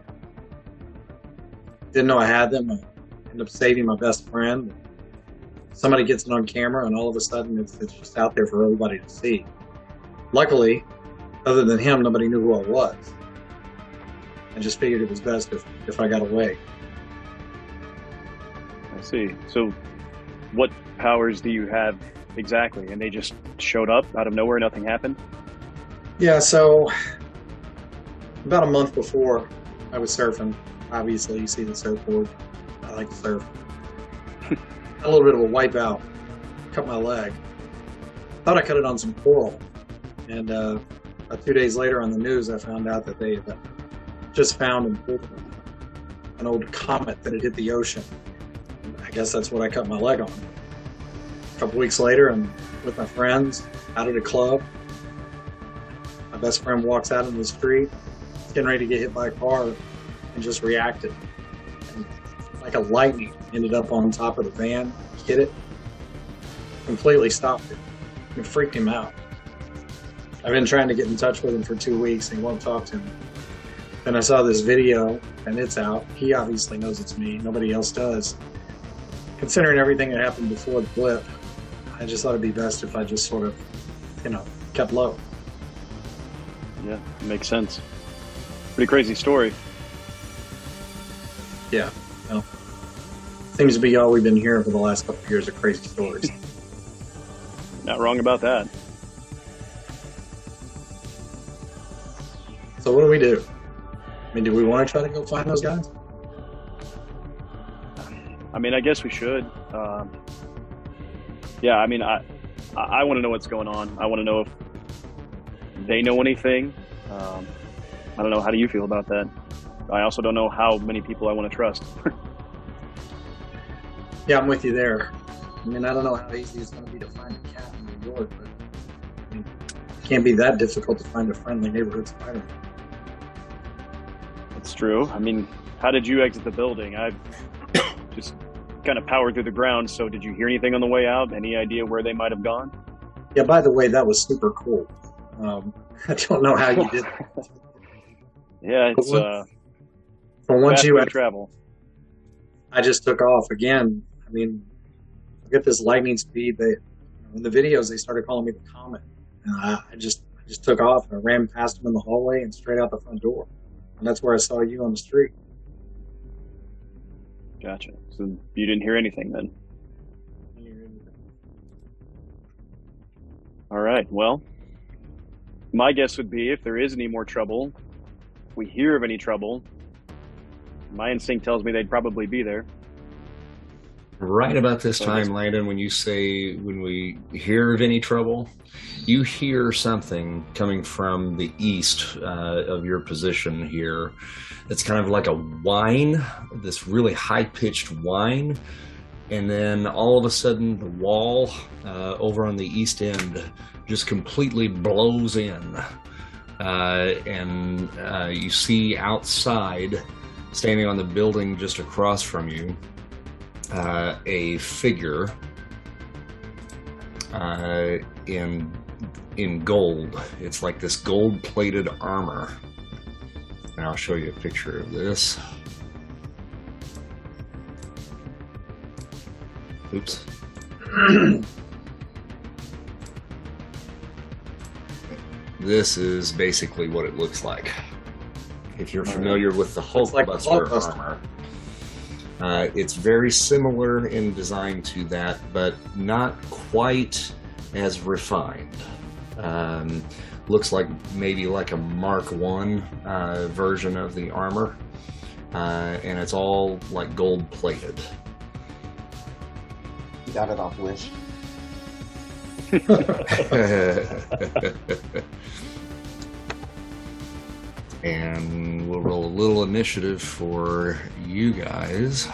Didn't know I had them. I ended up saving my best friend. Somebody gets it on camera, and all of a sudden, it's, it's just out there for everybody to see. Luckily, other than him, nobody knew who I was. I just figured it was best if, if I got away. I see. So, what powers do you have exactly? And they just showed up out of nowhere, nothing happened? Yeah, so about a month before I was surfing, obviously you see the surfboard. I like to surf. a little bit of a wipeout, cut my leg. Thought I cut it on some coral, and uh, two days later on the news, I found out that they had just found and pulled an old comet that had hit the ocean. Guess that's what I cut my leg on. A couple weeks later, I'm with my friends out at a club. My best friend walks out in the street, getting ready to get hit by a car, and just reacted. And like a lightning, ended up on top of the van, hit it, completely stopped it. It freaked him out. I've been trying to get in touch with him for two weeks, and he won't talk to me. Then I saw this video, and it's out. He obviously knows it's me. Nobody else does. Considering everything that happened before the blip, I just thought it'd be best if I just sort of, you know, kept low. Yeah, makes sense. Pretty crazy story. Yeah. Well, seems to be all we've been hearing for the last couple of years are crazy stories. Not wrong about that. so what do we do? I mean, do we want to try to go find those guys? I mean, I guess we should. Um, yeah, I mean, I I, want to know what's going on. I want to know if they know anything. Um, I don't know. How do you feel about that? I also don't know how many people I want to trust. Yeah, I'm with you there. I mean, I don't know how easy it's going to be to find a cat in New York, but I mean, it can't be that difficult to find a friendly neighborhood spider. That's true. I mean, how did you exit the building? I just kind of powered through the ground. So, did you hear anything on the way out? Any idea where they might have gone? Yeah. By the way, that was super cool. Um, I don't know how you did. That. yeah, it's uh, but once you had, travel, I just took off again. I mean, I get this lightning speed. They in the videos they started calling me the comet, and I, I just I just took off and I ran past them in the hallway and straight out the front door, and that's where I saw you on the street. Gotcha. So you didn't hear anything then? All right. Well, my guess would be if there is any more trouble, if we hear of any trouble, my instinct tells me they'd probably be there. Right about this time, Landon, when you say when we hear of any trouble, you hear something coming from the east uh, of your position here. It's kind of like a whine, this really high pitched whine. And then all of a sudden, the wall uh, over on the east end just completely blows in. Uh, and uh, you see outside, standing on the building just across from you, uh, a figure uh, in in gold. It's like this gold-plated armor. And I'll show you a picture of this. Oops. this is basically what it looks like. If you're familiar with the Hulkbuster like Hulkbuster armor, uh, it's very similar in design to that, but not quite as refined. Um, looks like maybe like a Mark One uh, version of the armor, uh, and it's all like gold plated. You got it off Wish. and we'll roll a little initiative for you guys.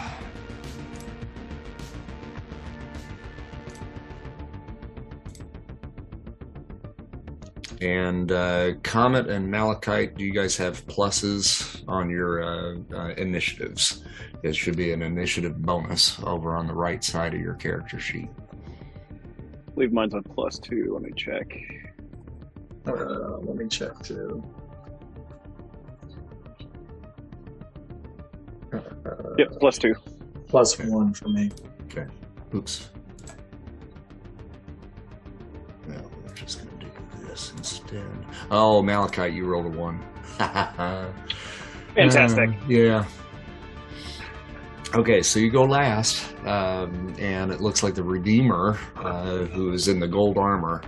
And uh, Comet and Malachite, do you guys have pluses on your uh, uh, initiatives? It should be an initiative bonus over on the right side of your character sheet. I believe mine's on plus two. Let me check. Uh, let me check too. Yep, plus two. Plus one for me. Okay. Oops. Well, we're just going to do this instead. Oh, Malachite, you rolled a one. Fantastic. Uh, yeah. Okay, so you go last, um, and it looks like the Redeemer, uh, who is in the gold armor,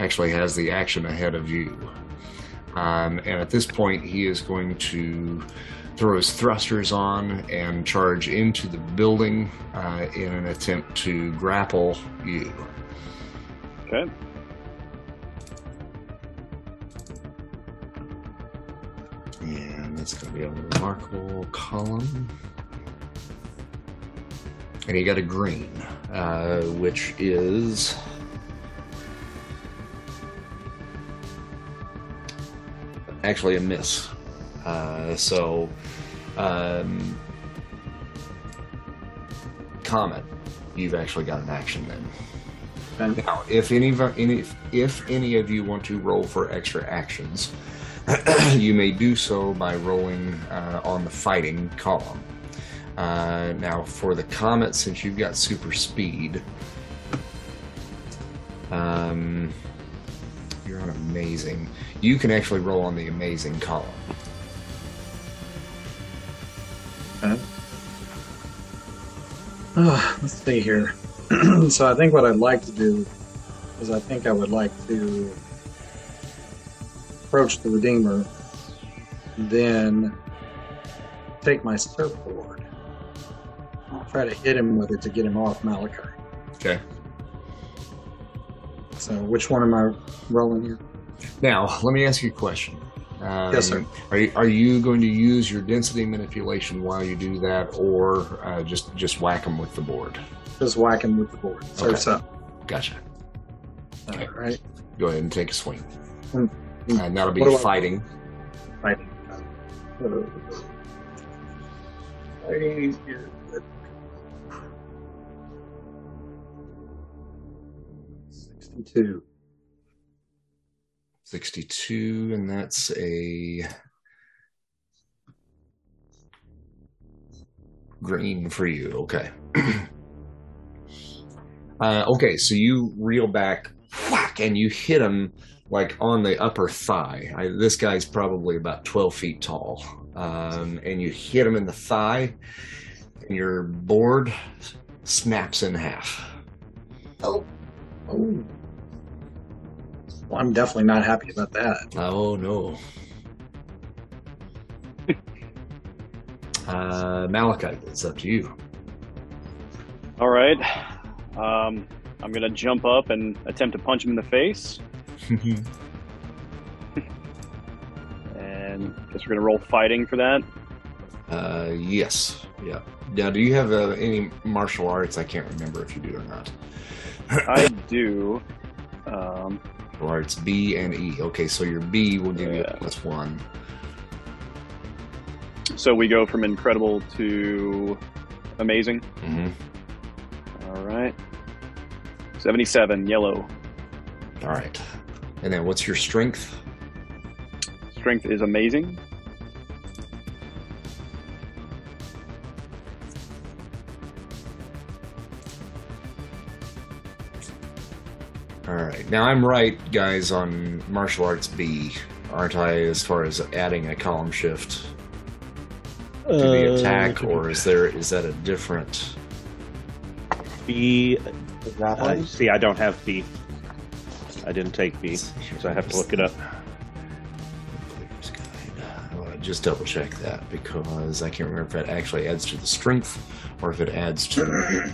actually has the action ahead of you. Um, and at this point, he is going to throw his thrusters on and charge into the building uh, in an attempt to grapple you. Okay. And that's going to be a remarkable column. And he got a green, uh, which is. Actually, a miss. Uh, so, um, Comet, you've actually got an action then. Okay. Now, if any, any if any of you want to roll for extra actions, you may do so by rolling uh, on the fighting column. Uh, now, for the Comet, since you've got super speed, um, you're on amazing. You can actually roll on the amazing column. Okay. Uh, let's see here. so I think what I'd like to do is I think I would like to approach the Redeemer, then take my surfboard, I'll try to hit him with it to get him off Malachi. Okay. So which one am I rolling here? Now, let me ask you a question. Um, yes, sir. Are you, are you going to use your density manipulation while you do that, or uh, just just whack them with the board? Just whack them with the board. Serves okay. up. Uh, gotcha. All right. okay. Go ahead and take a swing. Mm -hmm. And that'll be fighting. I... Fighting. Fighting. Sixty-two. 62, and that's a green for you. Okay. uh, okay, so you reel back, whack, and you hit him like on the upper thigh. I, this guy's probably about 12 feet tall. Um, and you hit him in the thigh, and your board snaps in half. Oh. Oh. Well, I'm definitely not happy about that. Oh no. uh, Malachite, it's up to you. All right. Um, I'm gonna jump up and attempt to punch him in the face, and guess we're gonna roll fighting for that. uh, yes. Yeah. Now, do you have uh, any martial arts? I can't remember if you do or not. I do. Um, Martial arts B and E. Okay, so your B will give you Yeah. a plus one. so we go from incredible to amazing. hmm All right. 77, yellow. All right. And then what's your strength? Strength is amazing. All right. Now I'm right, guys, on martial arts B, aren't I? As far as adding a column shift to the attack, or is there is that a different? B. Is Uh, see, I don't have B. I didn't take B, so I have to look it up. Player's guide. I to just double check that because I can't remember if it actually adds to the strength or if it adds to.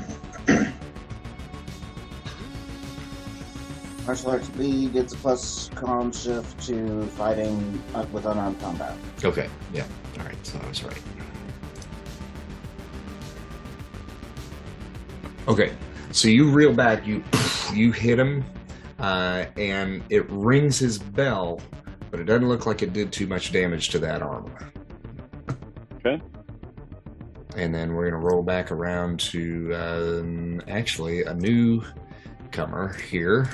Martial arts B gets a plus column shift to fighting uh, with unarmed combat. Okay. Yeah. All right. So I was right. Okay. So you reel back. You you hit him, uh, and it rings his bell, but it doesn't look like it did too much damage to that armor. Okay. And then we're gonna roll back around to um, actually a new comer here.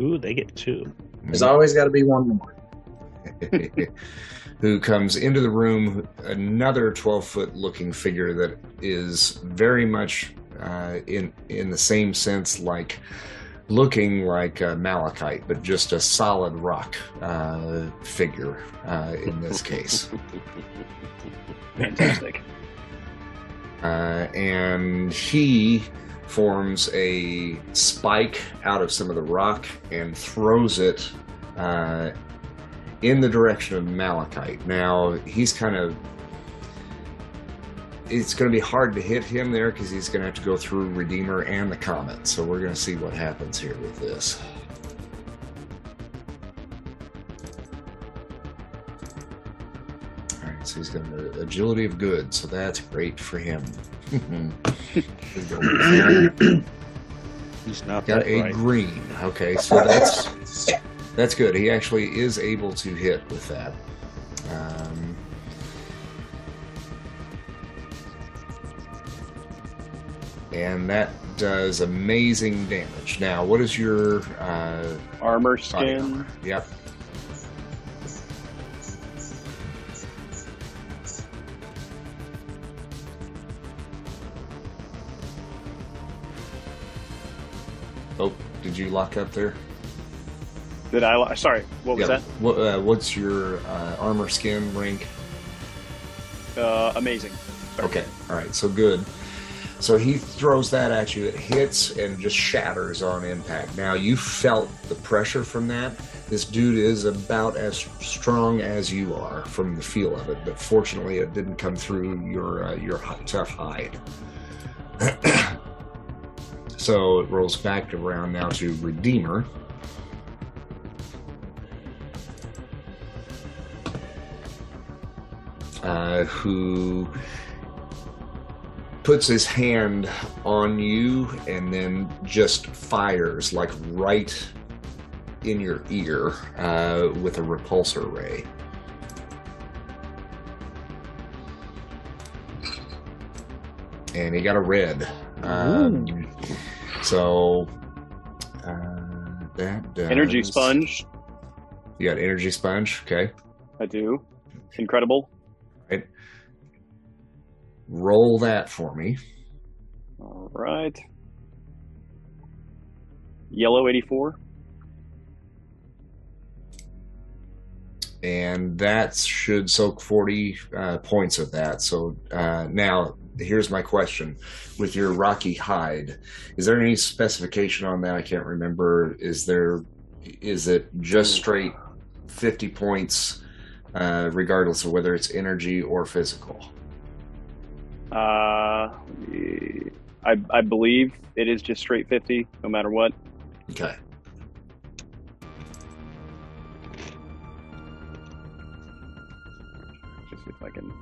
Ooh, they get two. There's always got to be one more. who comes into the room, another 12 foot looking figure that is very much uh, in, in the same sense like looking like uh, malachite, but just a solid rock uh, figure uh, in this case. Fantastic. Uh, and he forms a spike out of some of the rock and throws it uh, in the direction of Malachite. Now he's kind of. It's going to be hard to hit him there because he's going to have to go through Redeemer and the Comet. So we're going to see what happens here with this. All right, so he's got an agility of good, so that's great for him. He's He's not got that a bright. green. Okay, so that's that's good. He actually is able to hit with that. Um, and that does amazing damage. Now, what is your uh, Armor body skin. armor? Yep. You lock up there? Did I? Sorry, what was Yeah. What, uh, what's your uh, armor skin rank? Uh, amazing. Okay, all right, so good. So he throws that at you. It hits and just shatters on impact. Now you felt the pressure from that. This dude is about as strong as you are from the feel of it, but fortunately, it didn't come through your uh, your tough hide. so it rolls back around now to Redeemer. uh, who puts his hand on you and then just fires like right in your ear uh, with a repulsor ray. And he got a red. Um, so uh, that does Energy sponge. You got energy sponge. Okay. I do. Incredible. Right. Roll that for me. All right. Yellow 84. and that should soak 40 uh, points of that. So uh, now, here's my question: with your rocky hide, is there any specification on that? I can't remember. Is there? Is it just straight 50 points, uh, regardless of whether it's energy or physical? Uh, I, I believe it is just straight 50, no matter what. Okay. Just if I can.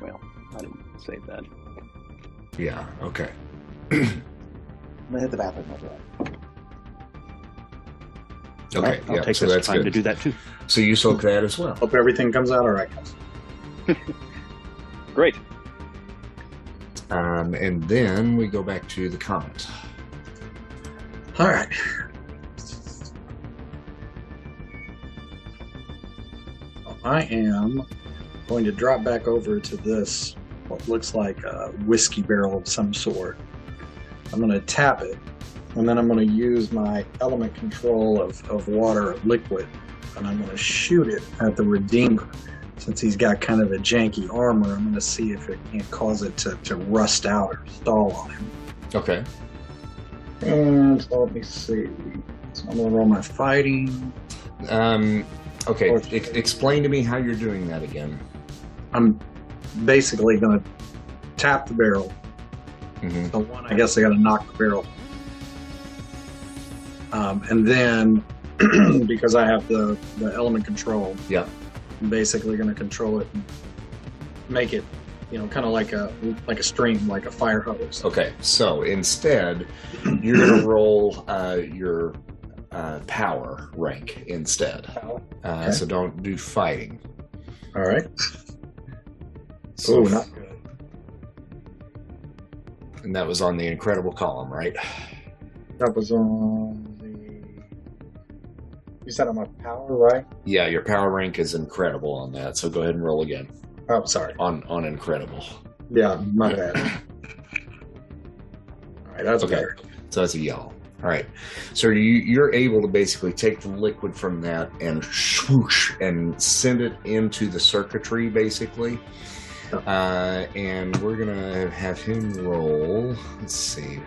Well, I didn't save that. Yeah. Okay. I'm gonna hit the bathroom. I'll be right. Okay. I'll yeah. take so this that's time good. to do that too. So you soak that as well. Hope everything comes out all right, guys. Great. Um, and then we go back to the Comet. All right. I am going to drop back over to this, what looks like a whiskey barrel of some sort. I'm going to tap it, and then I'm going to use my element control of, of water, of liquid, and I'm going to shoot it at the Redeemer. Since he's got kind of a janky armor, I'm going to see if it can't cause it to, to rust out or stall on him. Okay. And let me see. So I'm gonna roll my fighting. Um, okay. E- explain to me how you're doing that again. I'm basically gonna tap the barrel. hmm So one, I guess I gotta knock the barrel. Um, and then because I have the, the element control, Yeah. I'm basically gonna control it and make it, you know, kind of like a like a stream, like a fire hose. Okay, so instead, you're gonna roll uh, your uh, power rank instead. Uh, Okay. So don't do fighting. All right. So, Oh, not good. and that was on the incredible column, right? That was on the. You said I'm a power, right? Yeah, your power rank is incredible on that. So go ahead and roll again Oh, sorry. on on incredible. Yeah, my bad. All right, that's Okay. better. So that's a yellow. All right. So you, you're able to basically take the liquid from that and swoosh and send it into the circuitry, basically. Uh, and we're going to have him roll. Let's see.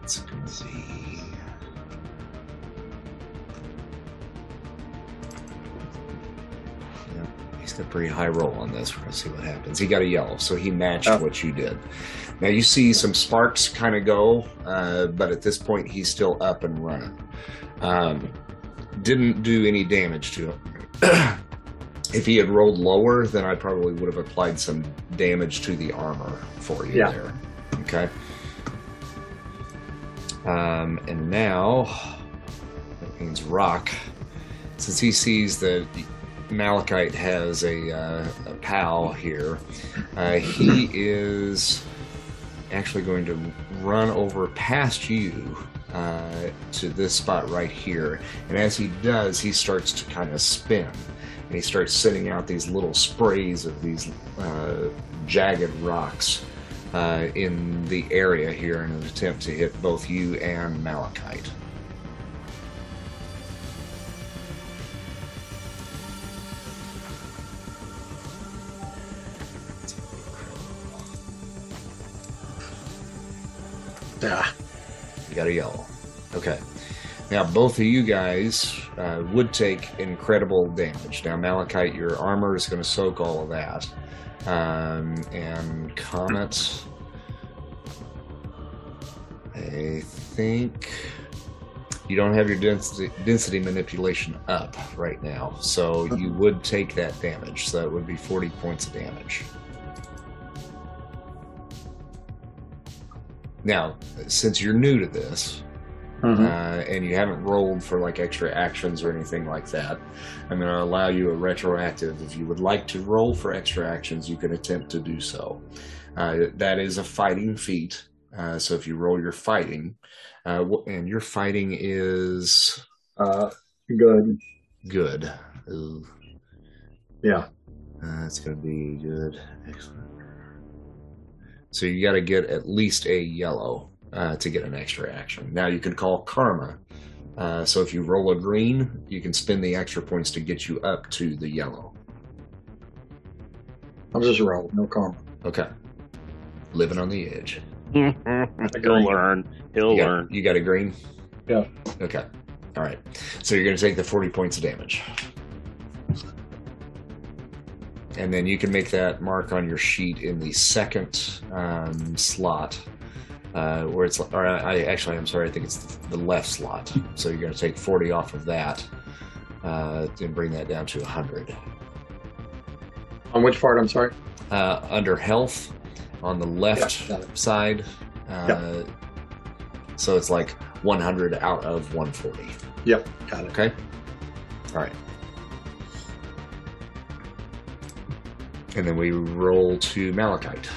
Let's see. Yep. He's got a pretty high roll on this. We're to see what happens. He got a yellow, so he matched Oh. what you did. Now you see some sparks kind of go, uh, but at this point he's still up and running. Um, didn't do any damage to him. if he had rolled lower, then I probably would have applied some damage to the armor for you Yeah. there. Okay. Um, and now that means Rock, since he sees that Malachite has a, uh, a pal here, uh, he is actually going to run over past you uh, to this spot right here. And as he does, he starts to kind of spin. And he starts sending out these little sprays of these uh, jagged rocks uh, in the area here in an attempt to hit both you and Malachite. You got a yellow. Okay. Now, both of you guys uh, would take incredible damage. Now, Malachite, your armor is going to soak all of that. Um, and Comet, I think you don't have your density, density manipulation up right now. So you would take that damage. So that would be 40 points of damage. Now, since you're new to this, Mhm. uh, and you haven't rolled for like extra actions or anything like that, I'm going to allow you a retroactive. If you would like to roll for extra actions, you can attempt to do so. Uh, that is a fighting feat, Uh, so if you roll your fighting, uh, and your fighting is Uh, good. good. Ooh, Yeah. uh, it's going to be good. Excellent. So you got to get at least a yellow uh, to get an extra action. Now you can call karma. Uh, so if you roll a green, you can spend the extra points to get you up to the yellow. I'll just roll. No karma. Okay. Living on the edge. He'll learn. He'll You got, learn. you got a green? Yeah. Okay. All right. So you're going to take the 40 points of damage. And then you can make that mark on your sheet in the second um, slot, uh, where it's, or I actually, I'm sorry, I think it's the left slot. So you're going to take 40 off of that uh, and bring that down to 100. On which part? I'm sorry. Uh, under health, on the left Yeah, side, uh, so it's like 100 out of 140. Yep. Got it. Okay. All right. And then we roll to Malachite.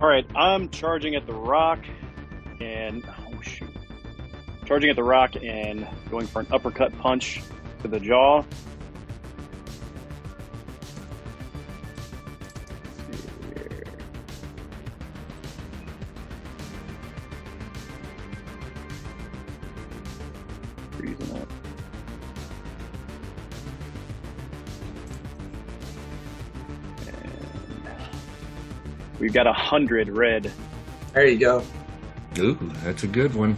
All right, I'm charging at the rock, and oh shoot, charging at the rock and going for an uppercut punch to the jaw. We've got a hundred red. There you go. Ooh, that's a good one.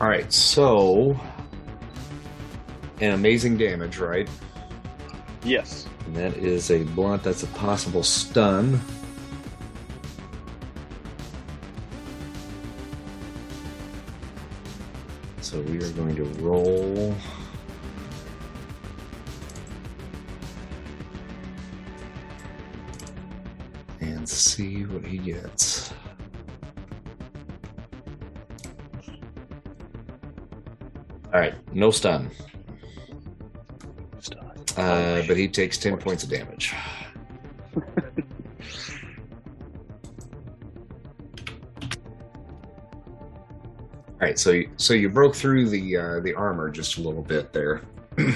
All right, so an amazing damage, right? Yes. And that is a blunt. That's a possible stun. So we are going to roll. And see what he gets. All right, no stun. Uh, but he takes 10 points of damage. All right, so you, so you broke through the uh, the armor just a little bit there, and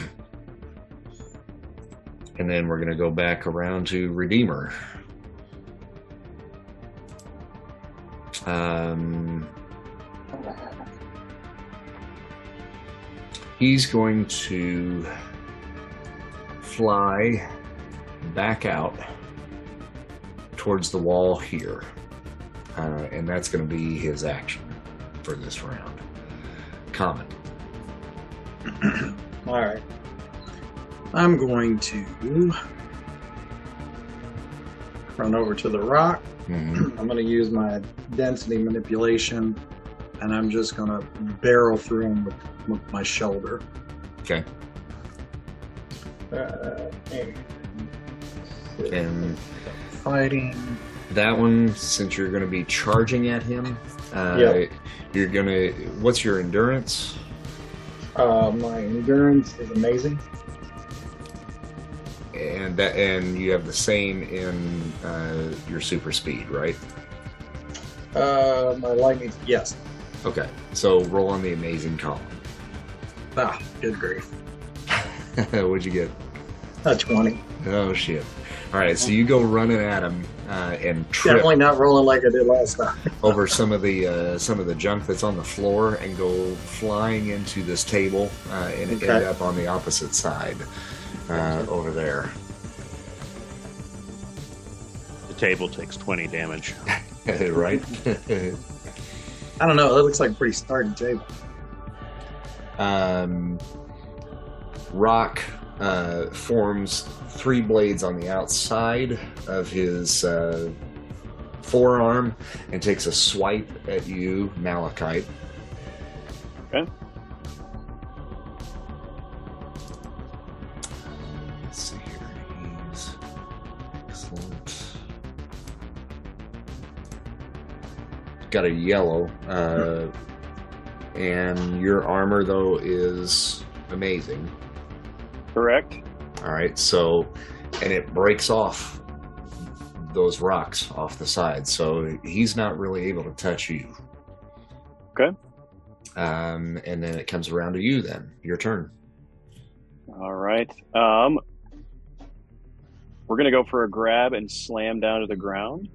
then we're gonna go back around to Redeemer. Um, he's going to fly back out towards the wall here. Uh, and that's going to be his action for this round. Comet. All right. I'm going to run over to the rock. Mhm. I'm going to use my density manipulation, and I'm just going to barrel through him with, with my shoulder. Okay. Uh, and And fighting. that one, since you're going to be charging at him, uh, Yep. you're going to. What's your endurance? Uh, my endurance is amazing. And that, and you have the same in uh, your super speed, right? Uh, my lightning. Yes. Okay. So roll on the amazing column. Ah, good grief. What'd you get? A 20. Oh shit! All right, so you go running at him uh, and trip Definitely not rolling like I did last time. over some of the uh, some of the junk that's on the floor and go flying into this table uh, and Okay. end up on the opposite side uh, over there. Table takes 20 damage. right? I don't know. That looks like a pretty sturdy table. um, Rock uh, forms three blades on the outside of his uh, forearm and takes a swipe at you, Malachite. Okay. Got a yellow, uh, and your armor though is amazing. Correct. All right, so and it breaks off those rocks off the side, so he's not really able to touch you. Okay. Um, and then it comes around to you. Then your turn. All right. Um, we're gonna go for a grab and slam down to the ground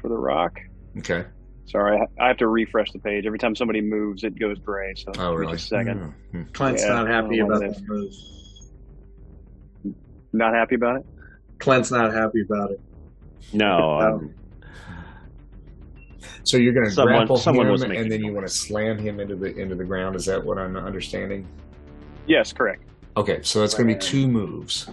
for the rock. Okay. Sorry, I- I have to refresh the page. Every time somebody moves, it goes gray. So Oh, give me really? just a second. Hmm. Clint's Yeah, not happy I don't know about what this move. Not happy about it. Clint's not happy about it. No, um, So you're going to Someone- grapple someone him, and then you want to slam him into the into the ground. Is that what I'm understanding? Yes, correct. Okay, so it's going to be two moves.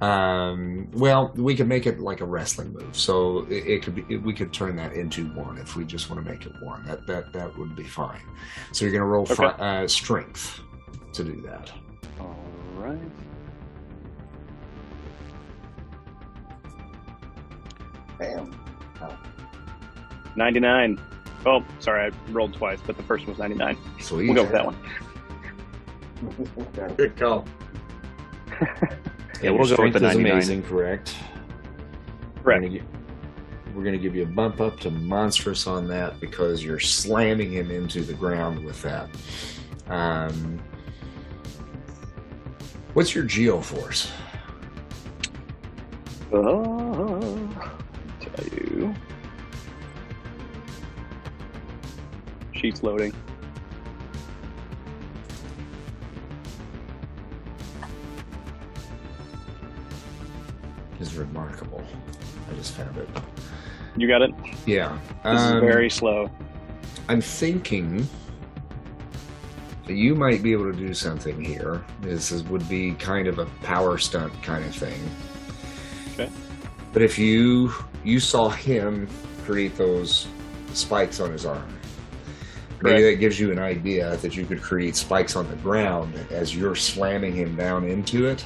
Um, well, we could make it like a wrestling move, so it, it could be. We could turn that into one if we just want to make it one. That that that would be fine. So you're going to roll fi- uh, strength to do that. All right. Bam. 99. Oh, sorry, I rolled twice, but the first one was 99. Sweet. We'll go with that one. Good call. Yeah, we'll go with the strength is 99. Amazing, correct? We're Correct. gonna, gi- we're gonna give you a bump up to monstrous on that because you're slamming him into the ground with that. Um, what's your geoforce? Uh, tell you. Sheets loading. Is remarkable. I just found it. You got it? Yeah. This is Um, very slow. I'm thinking that you might be able to do something here. This is, would be kind of a power stunt kind of thing. Okay. But if you you saw him create those spikes on his arm, maybe that gives you an idea that you could create spikes on the ground as you're slamming him down into it.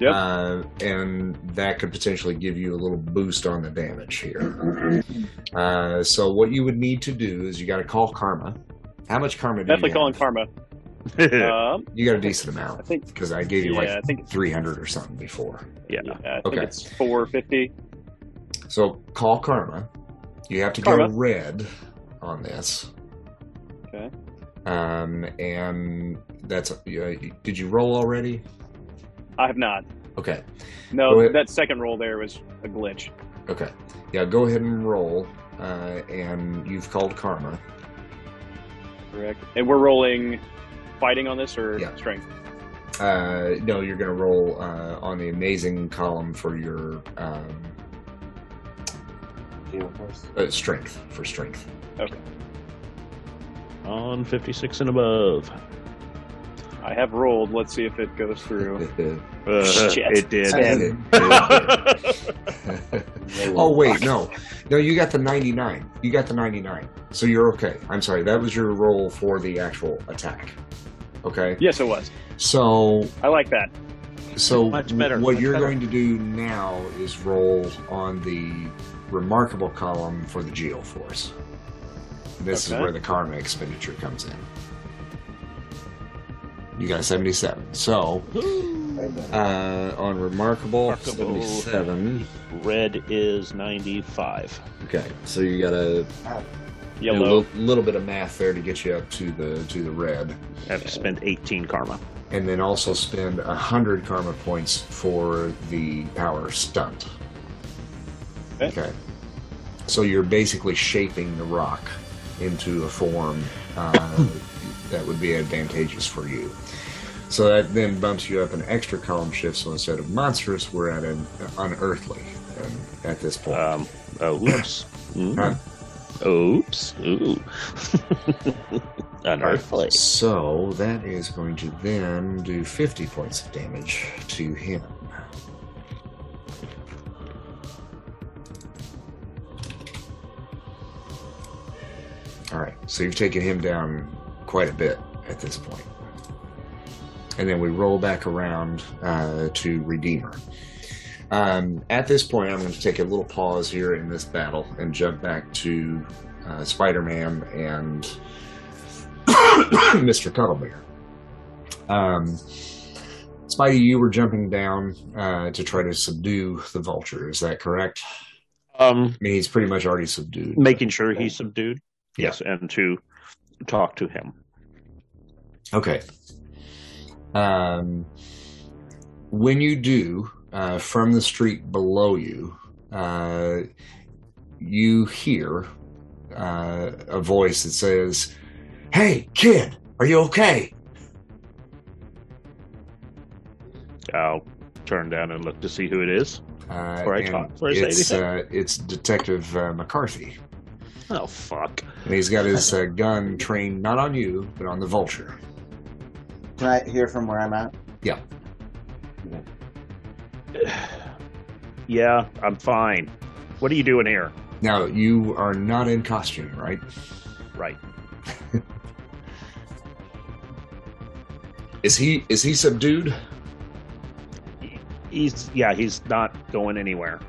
Yep. Uh, and that could potentially give you a little boost on the damage here. Uh, so what you would need to do is you got to call karma. How much karma do you Definitely you calling have? karma. Um, You got a decent amount. I amount think. because I gave you Yeah, I like think. 300 or something before. yeah. Yeah, I think Okay. it's 450. So call karma. You have to Karma. go red on this. Okay. Um, and that's. Uh, did you roll already? I have not. Okay. No, that second roll there was a glitch. Okay. Yeah, go ahead and roll. Uh, and you've called karma. Correct. And we're rolling fighting on this or Yeah. strength? Uh, no, you're going to roll uh, on the amazing column for your um, uh, strength for strength. Okay. On 56 and above. I have rolled. Let's see if it goes through. Uh, Shit. It did. Oh wait, no, no, you got the 99. You got the 99, so you're okay. I'm sorry, that was your roll for the actual attack. Okay, yes, it was. so I like that. so Much better, what much you're better. going to do now is roll on the remarkable column for the Geo Force. This Okay. is where the karma expenditure comes in. You got a 77. So uh, on remarkable, Remarkable. 77. Red is 95. Okay, so you got a, Yellow. little, little bit of math there to get you up to the to the red, I have to spend 18 karma. and then also spend a hundred karma points for the power stunt. Okay. Okay, so you're basically shaping the rock into a form uh, that would be advantageous for you. So that then bumps you up an extra column shift. So instead of monstrous, we're at an unearthly um, at this point. Um, oh, oops. Mm. Huh? Oops. Ooh. Unearthly. So that is going to then do 50 points of damage to him. All right, so you've taken him down quite a bit at this point. And then we roll back around uh, to Redeemer. Um, at this point, I'm going to take a little pause here in this battle and jump back to uh, Spider Man and Mr. Cuddlebear. Um, Spidey, you were jumping down uh, to try to subdue the vulture. Is that correct? Um, I mean, he's pretty much already subdued. making sure he's subdued. Yeah. Yes, and to talk to him. Okay. Um, when you do, uh, from the street below you, uh, you hear uh, a voice that says, "Hey, kid, are you okay?" I'll turn down and look to see who it is. Uh, Before I talk- before I say it's anything. uh, it's Detective uh, McCarthy, Oh fuck! and he's got his uh, gun trained not on you but on the vulture. Can I hear from where I'm at? Yeah, Yeah, I'm fine. What are you doing here? Now you are not in costume, right? Right. Is he is he subdued? He's yeah, he's not going anywhere.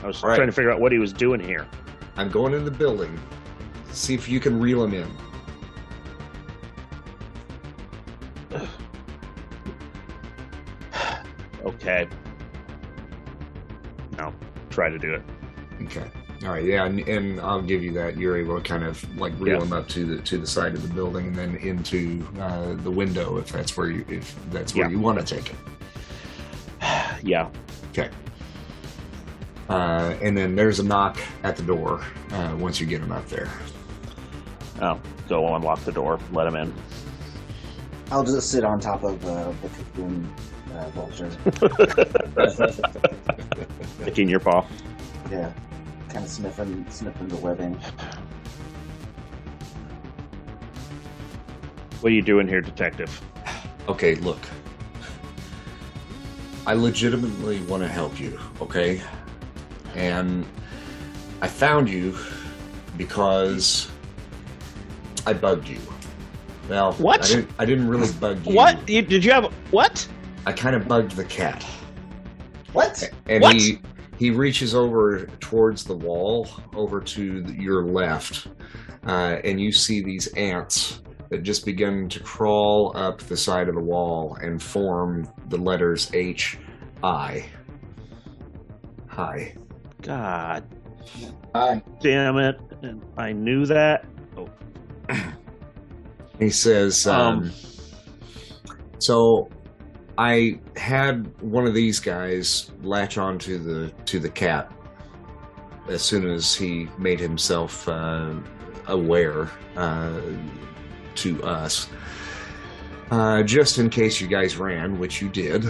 I was All right. trying to figure out what he was doing here. I'm going in the building. See if you can reel him in. Okay. No, try to do it. Okay. All right. Yeah, and, and I'll give you that. You're able to kind of like reel Yeah. him up to the to the side of the building and then into uh, the window if that's where you if that's where Yeah. you want to take it. Yeah. Okay. Uh, and then there's a knock at the door uh, once you get him up there. Oh, go unlock the door. Let him in. I'll just sit on top of uh, the cocoon uh, vulture. Licking your paw. yeah, kind of sniffing, sniffing the webbing. What are you doing here, detective? Okay, look. I legitimately want to help you, okay? And I found you because I bugged you. Well, What? I didn't, I didn't really bug you. What? You, did you have what? I kind of bugged the cat. What? And What? he he reaches over towards the wall, over to the- your left, uh, and you see these ants that just begin to crawl up the side of the wall and form the letters H I. Hi. God Hi. damn it! And I knew that. He says, um, Um, so I had one of these guys latch onto the to the cat as soon as he made himself uh, aware uh, to us, uh, just in case you guys ran, which you did,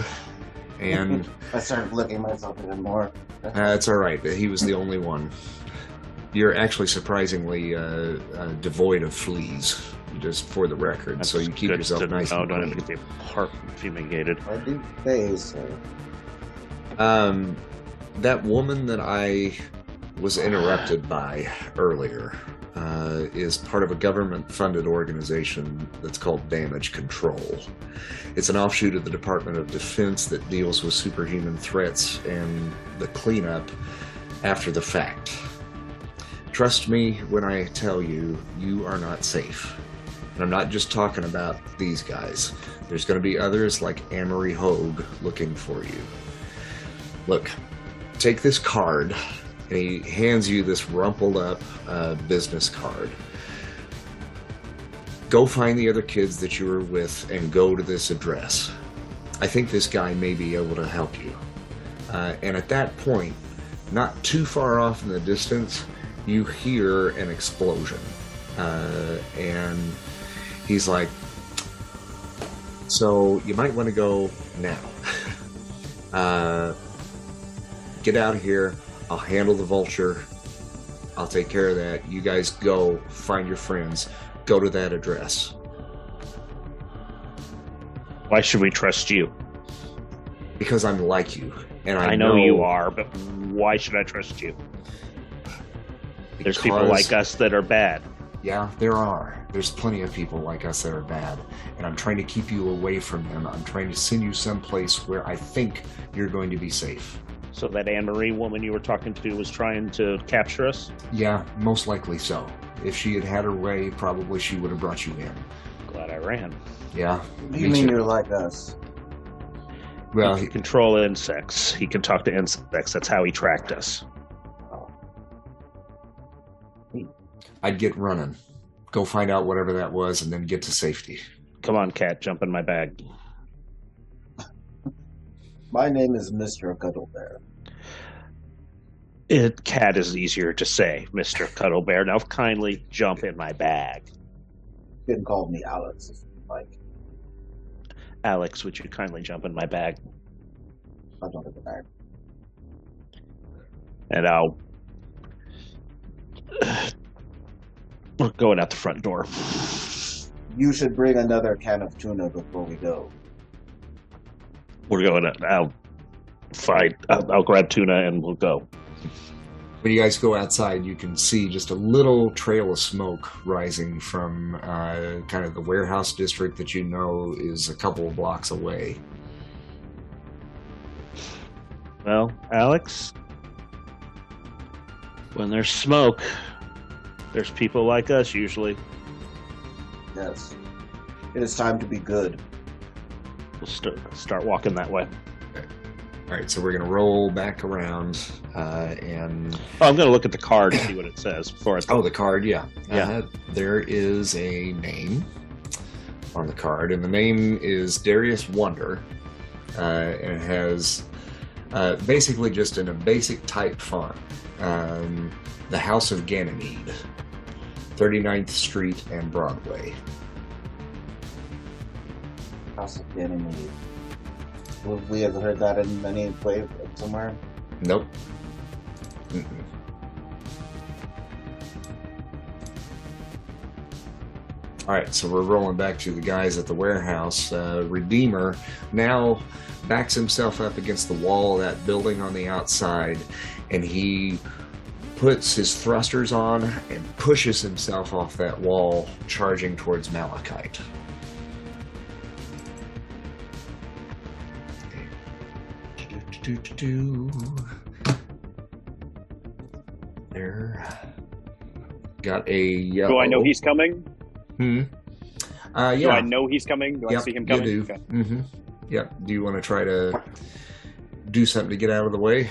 and I started licking myself even more. uh, it's all right. He was the only one. You're actually surprisingly uh, uh, devoid of fleas, just for the record. so you keep good yourself to nice know. and Don't have to get the fumigated. I do phase, so Um, that woman that I was interrupted by earlier uh, is part of a government-funded organization that's called Damage Control. It's an offshoot of the Department of Defense that deals with superhuman threats and the cleanup after the fact. Trust me when I tell you, you are not safe. And I'm not just talking about these guys. There's going to be others like Anne Marie Hoag looking for you. Look, take this card. And he hands you this rumpled up uh, business card. Go find the other kids that you were with and go to this address. I think this guy may be able to help you. Uh, and at that point, not too far off in the distance, you hear an explosion. Uh, and he's like, So you might want to go now. uh, get out of here. I'll handle the vulture. I'll take care of that. You guys go find your friends. Go to that address. Why should we trust you? Because I'm like you. And I, I, know, you are, but why should I trust you? There's people like us that are bad. Yeah, there are. There's plenty of people like us that are bad. And I'm trying to keep you away from them. I'm trying to send you someplace where I think you're going to be safe. So that Anne Marie woman you were talking to was trying to capture us. Yeah, most likely so. If she had had her way, probably she would have brought you in. Glad I ran. Yeah. you Me mean too. you're like us? Well, he he, can control insects. He can talk to insects. That's how he tracked us. I'd get running, go find out whatever that was, and then get to safety. Come on, cat, jump in my bag. My name is Mr. Cuddlebear. It cat is easier to say, Mister Cuddlebear. Now kindly jump in my bag. You can call me Alex if you like. Alex, would you kindly jump in my bag? I don't have a bag. And I'll. We're going out the front door. You should bring another can of tuna before we go. We're going. out. I'll find. I'll, I'll grab tuna and we'll go. When you guys go outside, you can see just a little trail of smoke rising from uh, kind of the warehouse district that you know is a couple of blocks away. Well, Alex, when there's smoke, there's people like us usually. Yes. It is time to be good. We'll start start walking that way. All right, so we're going to roll back around uh, and Oh, I'm going to look at the card and see what it says before I. Oh, the card, yeah. Yeah. Uh, there is a name on the card, and the name is Darius Wonder. Uh, and it has uh, basically just in a basic type font um, the House of Ganymede, 39th Street and Broadway. House of Ganymede. Would we have heard that in any way somewhere? Nope. Mm-mm. All right, so we're rolling back to the guys at the warehouse. Uh, Redeemer now backs himself up against the wall of that building on the outside, and he puts his thrusters on and pushes himself off that wall, charging towards Malachite. There. Got a yellow. Do I know he's coming? Hmm. Uh, yeah. Do I know he's coming? Do I see him coming? You do. Okay. Mm-hmm. Yep. Do you want to try to do something to get out of the way?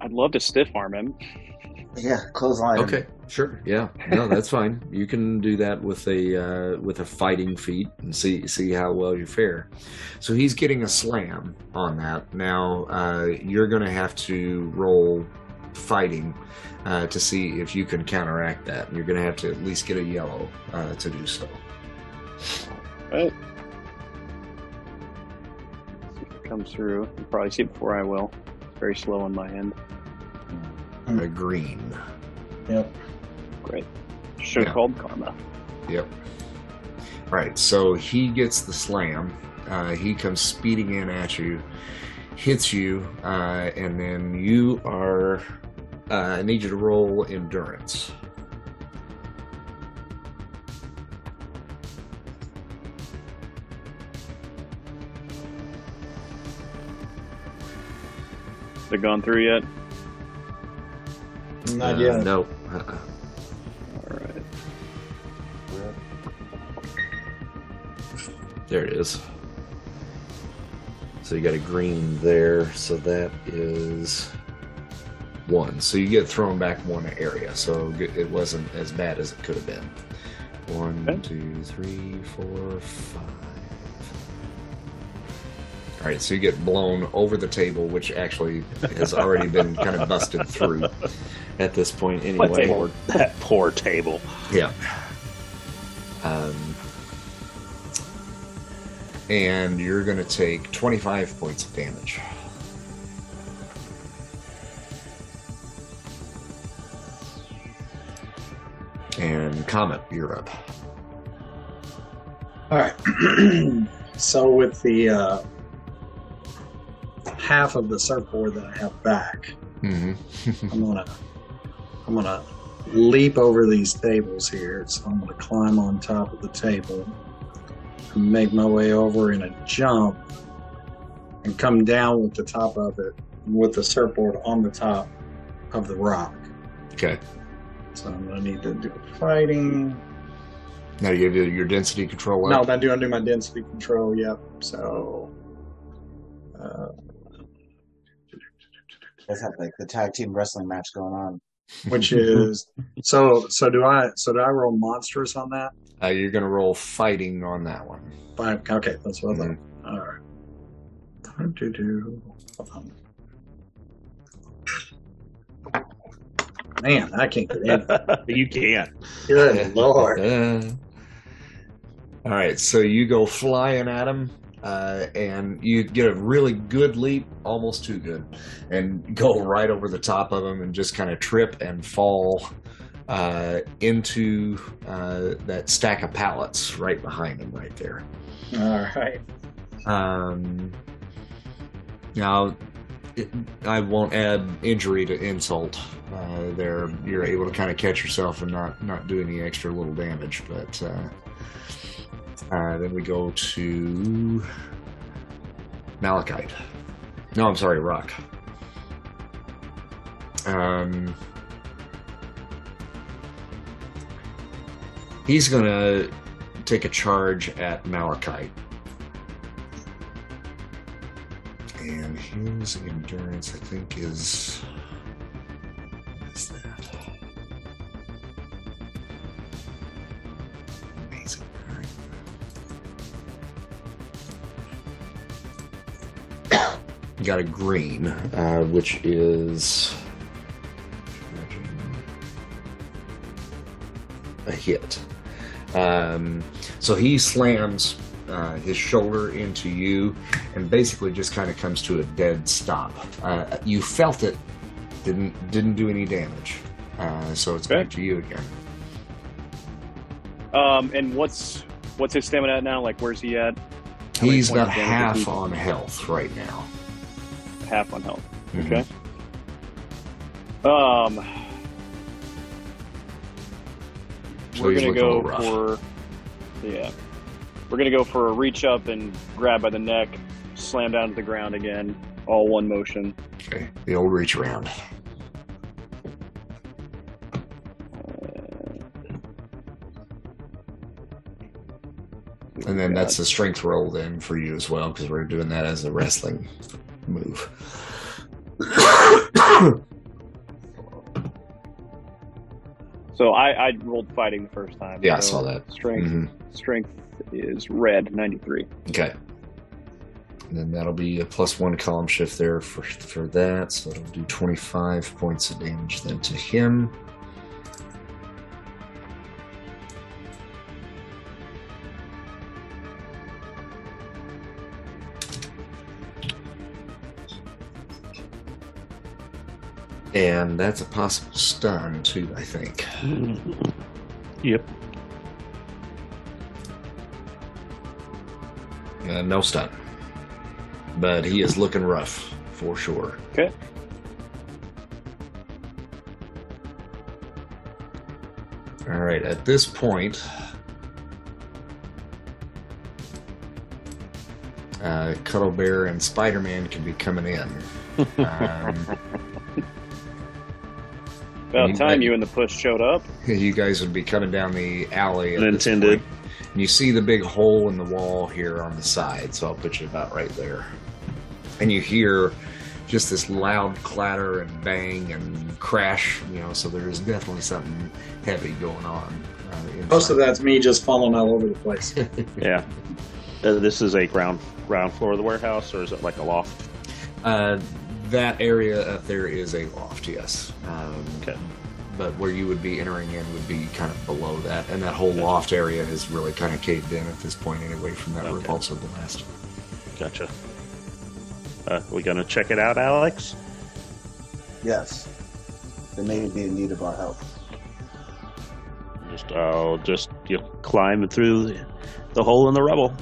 I'd love to stiff arm him. Yeah, clothesline. him. Okay, sure. Yeah, no, that's fine. You can do that with a uh, with a fighting feat and see see how well you fare. So he's getting a slam on that. Now uh, you're going to have to roll fighting uh, to see if you can counteract that. You're going to have to at least get a yellow uh, to do so. Right. See comes through. You'll probably see it before I will. It's very slow on my end. A green. Yep. Great. Should have Yeah. called Karma. Yep. All right, so he gets the slam. Uh, he comes speeding in at you, hits you, uh, and then you are. Uh, I need you to roll endurance. Has it gone through yet? Not Uh, yet. No. Uh-uh. All right. There it is. So you got a green there. So that is One, so you get thrown back one area, so it wasn't as bad as it could have been. One, Okay. two, three, four, five. All right, so you get blown over the table, which actually has already been kind of busted through at this point anyway. table? That poor table. Yeah. Um, and you're going to take 25 points of damage. And Comet, you're up. All right. so with the uh, half of the surfboard that I have back, Mm-hmm. I'm gonna I'm gonna leap over these tables here. So I'm gonna climb on top of the table and make my way over in a jump and come down with the top of it with the surfboard on the top of the rock. okay. So I'm gonna need to do fighting. Now you have your density control No, up. I'm doing do my density control. Yep. So Uh, Let's have like the tag team wrestling match going on. which is so. So do I? So do I roll monstrous on that? Uh, you're going to roll fighting on that one. Five. Okay, that's what I thought. All right. Time to do. um, Man, I can't get in. you can't. Good lord. Uh, all right, so you go flying at him, uh, and you get a really good leap, almost too good, and go right over the top of them and just kind of trip and fall uh, into uh, that stack of pallets right behind him, right there. All right. Um, now, it, I won't add injury to insult. Uh, there, you're able to kind of catch yourself and not not do any extra little damage. But uh, uh, then we go to Malachite. No, I'm sorry, Rock. Um, he's gonna take a charge at Malachite. And his endurance, I think, is. Got a green, uh, which is. A hit. Um, so he slams uh, his shoulder into you and basically just kind of comes to a dead stop. Uh, you felt it, didn't didn't do any damage. Uh, so it's Okay. back to you again. Um, and what's what's his stamina at now? Like, where's he at? How He's got half he? on health right now. Half on health. Mhm. Okay. Um, So we're gonna go for yeah. We're gonna go for a reach up and grab by the neck, slam down to the ground again, all one motion. Okay, the old reach around. And then that's the strength roll then for you as well, because we're doing that as a wrestling move. So I, I rolled fighting the first time. Yeah, I saw that. Strength Mhm. strength is red ninety three. Okay. And then that'll be a plus one column shift there for for that, so it'll do twenty five points of damage then to him. And that's a possible stun too, I think. Yep. Uh, no stun. But he is looking rough for sure. Okay. All right, at this point, uh, Cuddle Bear and Spider Man can be coming in. Um, About You time bet. you and the push showed up. you guys would be coming down the alley. At Unintended. And you see the big hole in the wall here on the side, so I'll put you about right there. And you hear just this loud clatter and bang and crash, you know, so there's definitely something heavy going on. Uh, Most of that's me just falling all over the place. Yeah. Uh, This is a ground ground floor of the warehouse, or is it like a loft? Uh, that area up there is a loft, yes. Um, Okay. But where you would be entering in would be kind of below that, and that whole loft area is really kind of caved in at this point, anyway, from that Okay. repulsor blast. Gotcha. Uh, we gonna check it out, Alex? Yes. They may be in need of our help. Just I'll just you know, climb through the, the hole in the rubble.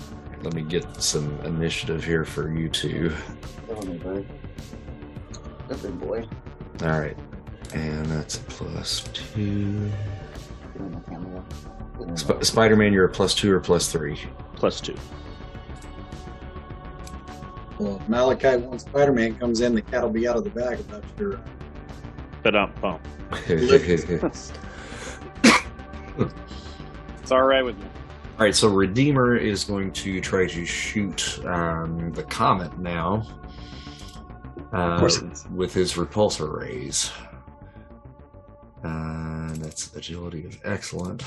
Let me get some initiative here for you two. Tell me, bird. Good big boy. All right, and that's a plus two. Give me my camera. Give me my- Sp- Spider-Man, you're a plus two or plus three. Plus two. Well, if Malachi once Spider Man comes in, the cat will be out of the bag. I'm not sure. But um, bump. It's all right with me. All right, so Redeemer is going to try to shoot um, the comet now. Uh, course with his repulsor rays. Uh, that's agility is excellent.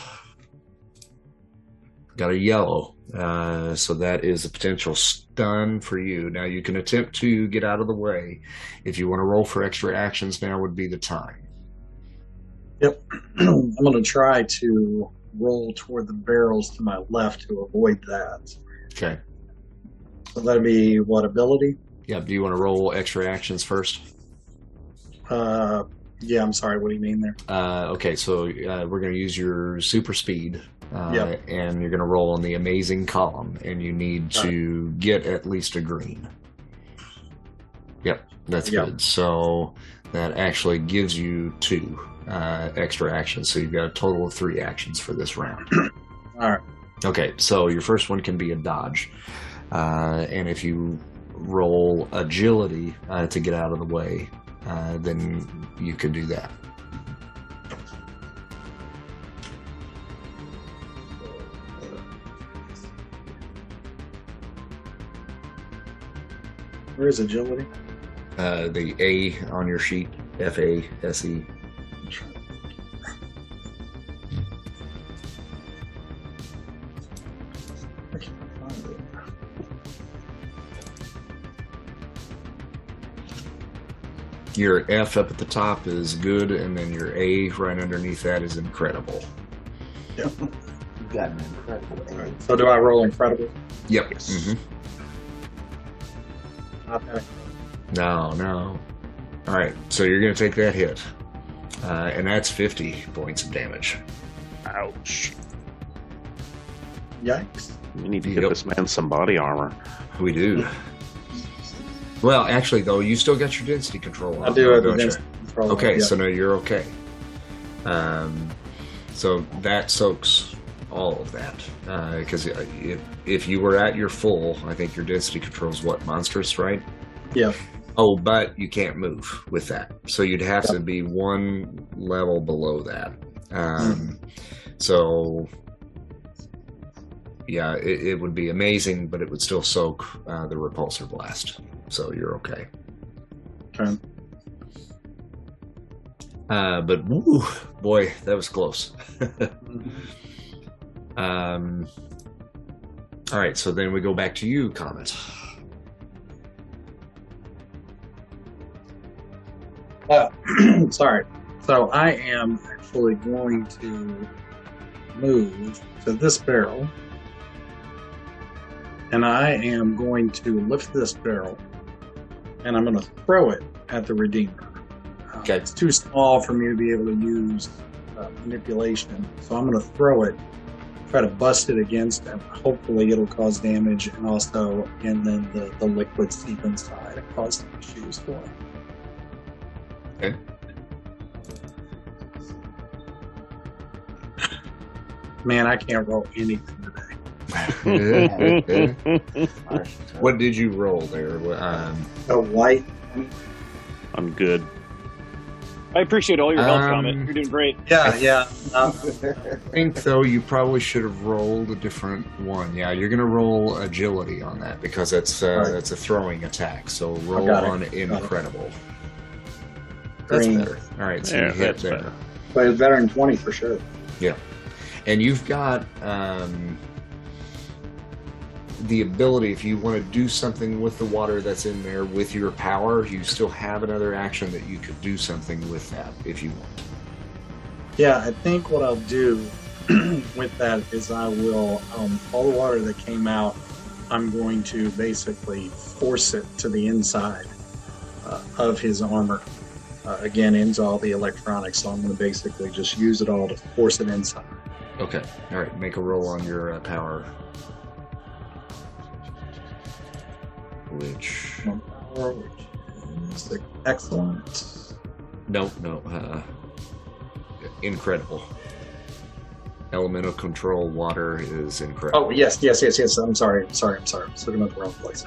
Got a yellow, uh, so that is a potential stun for you. Now you can attempt to get out of the way. If you want to roll for extra actions, now would be the time. Yep. I'm going to try to roll toward the barrels to my left to avoid that. Okay. So that'd be what ability? Yeah. Do you want to roll extra actions first? Uh, yeah, I'm sorry. What do you mean there? Uh, okay, so uh, we're going to use your super speed, uh, Yep. and you're going to roll on the amazing column, and you need to get at least a green. Yep, that's Yep. good. So that actually gives you two uh, extra actions, so you've got a total of three actions for this round. All right. Okay, so your first one can be a dodge, uh, and if you roll agility uh, to get out of the way, uh, then you could do that. Where is agility? Uh, the A on your sheet, F A S E. Your F up at the top is good, and then your A right underneath that is incredible. You've got an incredible A. So do I roll incredible? Yep. Yes. Mhm. Not that. No, no. All right, so you're going to take that hit, uh, and that's 50 points of damage. Ouch. Yikes. We need to get Yep. this man some body armor. We do. Well, actually, though, you still got your density control. I do have the you? density control. Okay, yeah. so now you're okay. Um, so that soaks all of that because if, if you were at your full, I think your density control is what monstrous, right? Yeah. Oh, but you can't move with that, so you'd have to be one level below that. Um, So, yeah, it, it would be amazing, but it would still soak uh, the repulsor blast. So you're okay. Okay. Uh, but woo, boy, that was close. um, all right, so then we go back to you, Comet. Uh, sorry. So I am actually going to move to this barrel. And I am going to lift this barrel and I'm going to throw it at the Redeemer. Uh, Okay. It's too small for me to be able to use uh, manipulation. So I'm going to throw it, try to bust it against him. Hopefully it'll cause damage and also, and then the, the liquid seep inside and cause some issues for him. Okay. Man, I can't roll anything today. Harsh. what did you roll there? Um, A white. I'm good. I appreciate all your help, Um, Comet. You're doing great. Yeah, yeah. Uh, I think though you probably should have rolled a different one. Yeah, you're gonna roll agility on that because that's uh, Right. that's a throwing attack. So roll on it. incredible. That's green. better. All right, so Yeah, you hit there. better. But it's better than 20 for sure. Yeah, and you've got um, the ability if you want to do something with the water that's in there with your power you still have another action that you could do something with that if you want Yeah, I think what I'll do with that is I will, um, all the water that came out, I'm going to basically force it to the inside uh, of his armor. Uh, again, into all the electronics, so I'm going to basically just use it all to force it inside. okay all right make a roll on your uh, power which One power, excellent. no no uh, incredible elemental control water is incredible Oh, yes, yes, yes, yes. I'm sorry. I'm sorry. I'm sorry. I'm looking at the wrong place.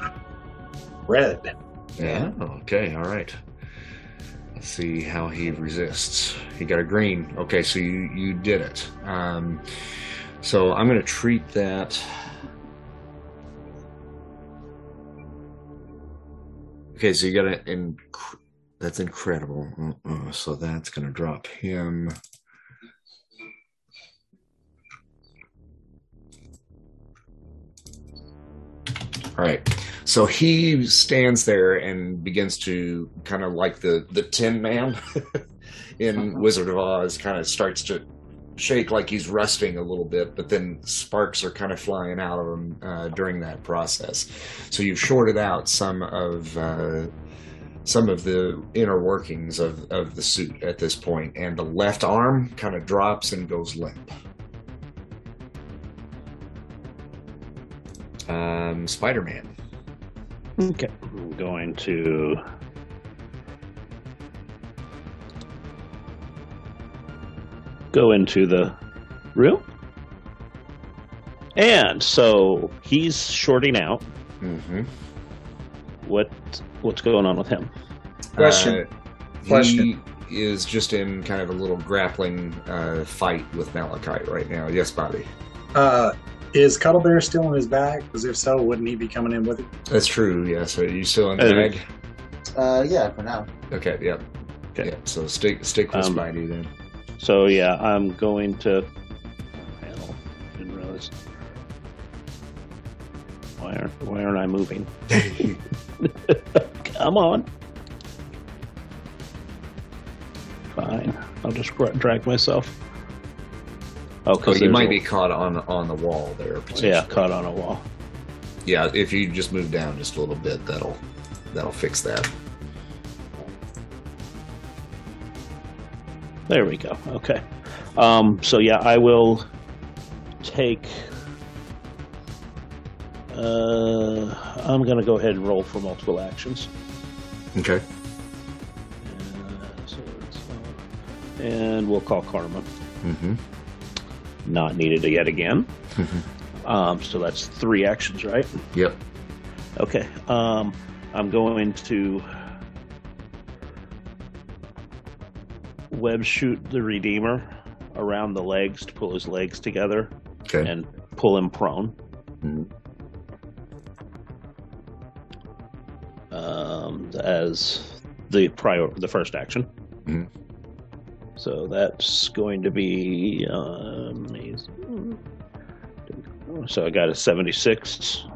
Red. Yeah. Okay. All right. Let's see how he resists. He got a green. Okay, so you you did it. Um, so I'm going to treat that. Okay, so you got an inc- that's incredible. Uh-uh, so that's going to drop him. All right. So he stands there and begins to kind of like the the Tin Man in uh-huh. Wizard of Oz, kind of starts to shake like he's resting a little bit, but then sparks are kind of flying out of him uh, during that process. So you've shorted out some of uh, some of the inner workings of, of the suit at this point, and the left arm kind of drops and goes limp. Um, Spider Man. Okay. I'm going to. Go into the room. And so he's shorting out. Mm-hmm. What what's going on with him? Question. Uh, Question. He is just in kind of a little grappling uh, fight with Malachite right now. Yes, Bobby. Uh, is Cuddle Bear still in his bag? Because if so, wouldn't he be coming in with it? That's true. Yeah. So you still in Uh, bag? Uh, yeah, for now. Okay. Yep. Okay. Yeah. So stick stick with Um, Spidey then. So yeah, I'm going to. Hell, didn't realize. Why aren't Why aren't I moving? Come on. Fine. I'll just drag myself. Oh, Oh, you might be caught on on the wall there. Yeah, caught on a wall. Yeah, if you just move down just a little bit, that'll that'll fix that. There we go. Okay. Um, so yeah, I will take. Uh, I'm gonna go ahead and roll for multiple actions. Okay. Uh, so and we'll call Karma. Mm-hmm. Not needed yet again. Um, so that's three actions, right? Yep. Okay. Um, I'm going to web shoot the Redeemer around the legs to pull his legs together Okay. and pull him prone. Mhm. Um, as the prior, the first action. Mhm. So that's going to be. Um, so I got a 76.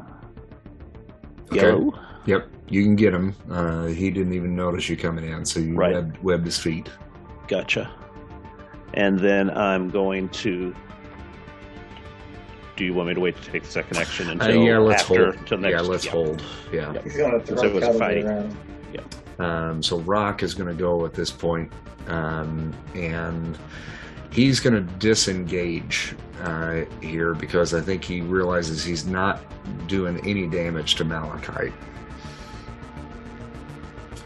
Okay. Yellow. Yep. You can get him. Uh, he didn't even notice you coming in, so you Right. webbed, webbed his feet. Gotcha. And then I'm going to. Do you want me to wait to take the second action Uh, until yeah, let's after? hold. Till next, yeah, let's hold. Yeah. Yep. He's gonna throw So it was fighting. Bear at him. Um, so Rock is going to go at this point, um, and he's going to disengage uh, here because I think he realizes he's not doing any damage to Malachite.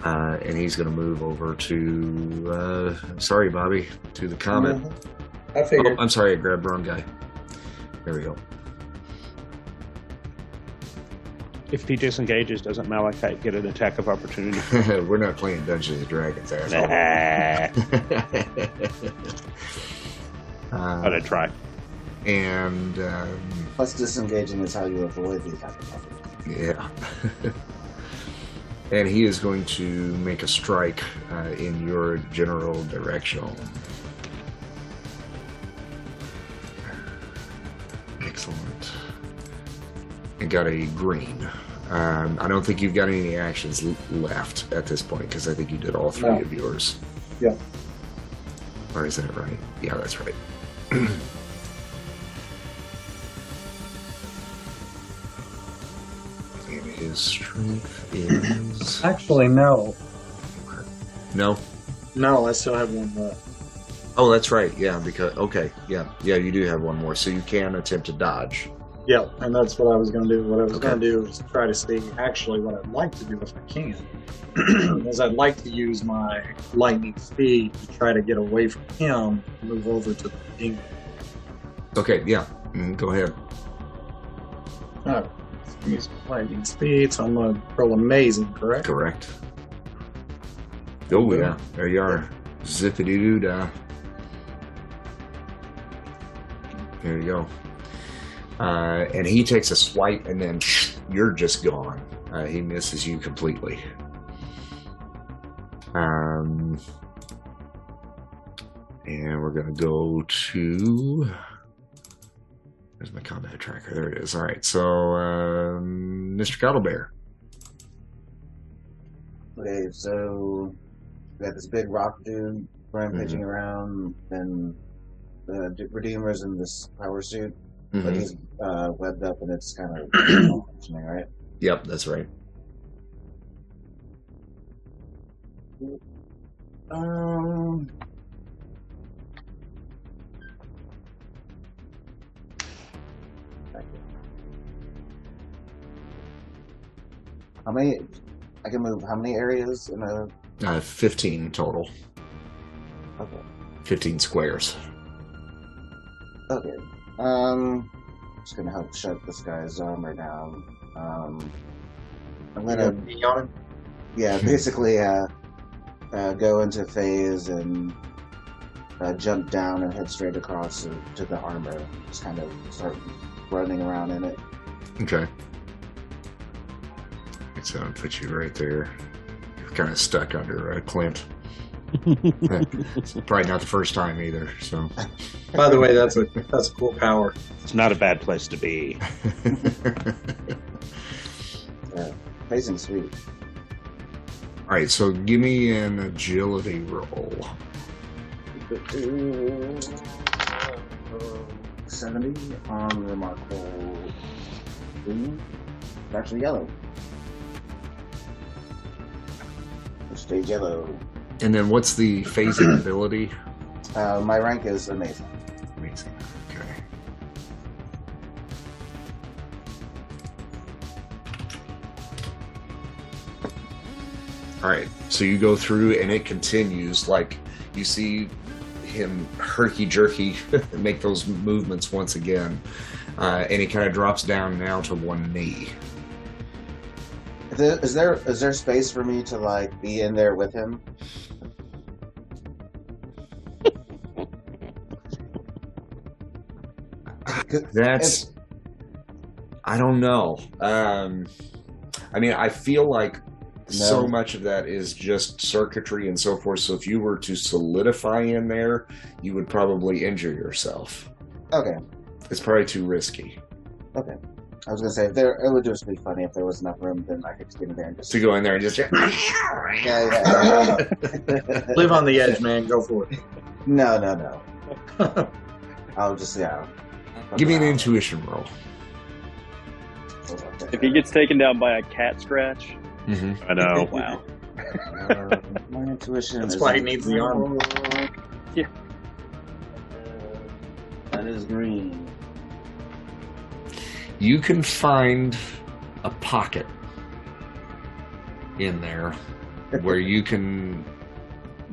Uh, and he's going to move over to, uh, sorry, Bobby, to the comet. Mhm. I figured. Oh, I'm sorry, I grabbed the wrong guy. There we go. If he disengages, doesn't Malachite get an attack of opportunity? We're not playing Dungeons and Dragons, asshole. nah. uh, I'd have tried. and um, Plus, disengaging is how you avoid the attack of opportunity. yeah, and he is going to make a strike uh, in your general direction. Excellent. And got a green. Um, I don't think you've got any actions l- left at this point because I think you did all three No. of yours. Yeah. Or is that right? Yeah, that's right. his strength is Actually, no. no. No, I still have one left. Oh, that's right. Yeah, because okay, yeah, yeah, you do have one more, so you can attempt to dodge. Yeah, and that's what I was going to do. What I was Okay. going to do is try to see. Actually, what I'd like to do, if I can, is I'd like to use my lightning speed to try to get away from him, move over to the demon. Okay, yeah, mm, go ahead. Oh, use lightning speed, so I'm going to roll amazing, correct? Correct. Oh yeah, there you are. Zippity doo dah. There you go. Uh, and he takes a swipe, and then you're just gone. Uh, he misses you completely. Um, and we're going to go to. There's my combat tracker. There it is. All right. So, um, Mr. Cuddlebear. Okay, so we got this big rock dude rampaging Mhm. around, and the Redeemer's in this power suit, but Mhm. he's uh, webbed up and it's kind of malfunctioning, right? Yep, that's right. Um. How many? I can move how many areas in a? Uh, 15 total. Okay. 15 squares. Okay. Um, just gonna help shut this guy's armor down. Um, I'm gonna Pee on yeah, basically uh, uh go into phase and uh, jump down and head straight across to, to the armor. Just kind of start running around in it. Okay. So I'll put you right there. You're kind of stuck under a Clint. It's probably not the first time either. So, By the way, that's a that's a cool power. it's not a bad place to be. Phasing sweet. all right. So give me an agility roll. Seventy on remarkable. Green. It's actually yellow. Stage yellow. And then what's the phasing ability? Uh, my rank is amazing. Amazing. Okay. All right. So you go through and it continues. Like you see him herky jerky make those movements once again. Uh, and he kind of drops down now to one knee. Is there, is there is there space for me to like be in there with him? That's. I don't know. Um, I mean, I feel like so much of that is just circuitry and so forth. So if you were to solidify in there, you would probably injure yourself. Okay, It's probably too risky okay. I was gonna say if there, it would just be funny if there was enough room, then I could just get in there and just to go in there and just. Yeah, yeah. yeah. Live on the edge, man. Go for it. no, no, no. I'll just yeah. Give me an intuition roll. If he gets taken down by a cat scratch, Mm-hmm. I know. wow. Uh, my intuition. That's is why he needs the armor. Yeah. That is green. You can find a pocket in there where you can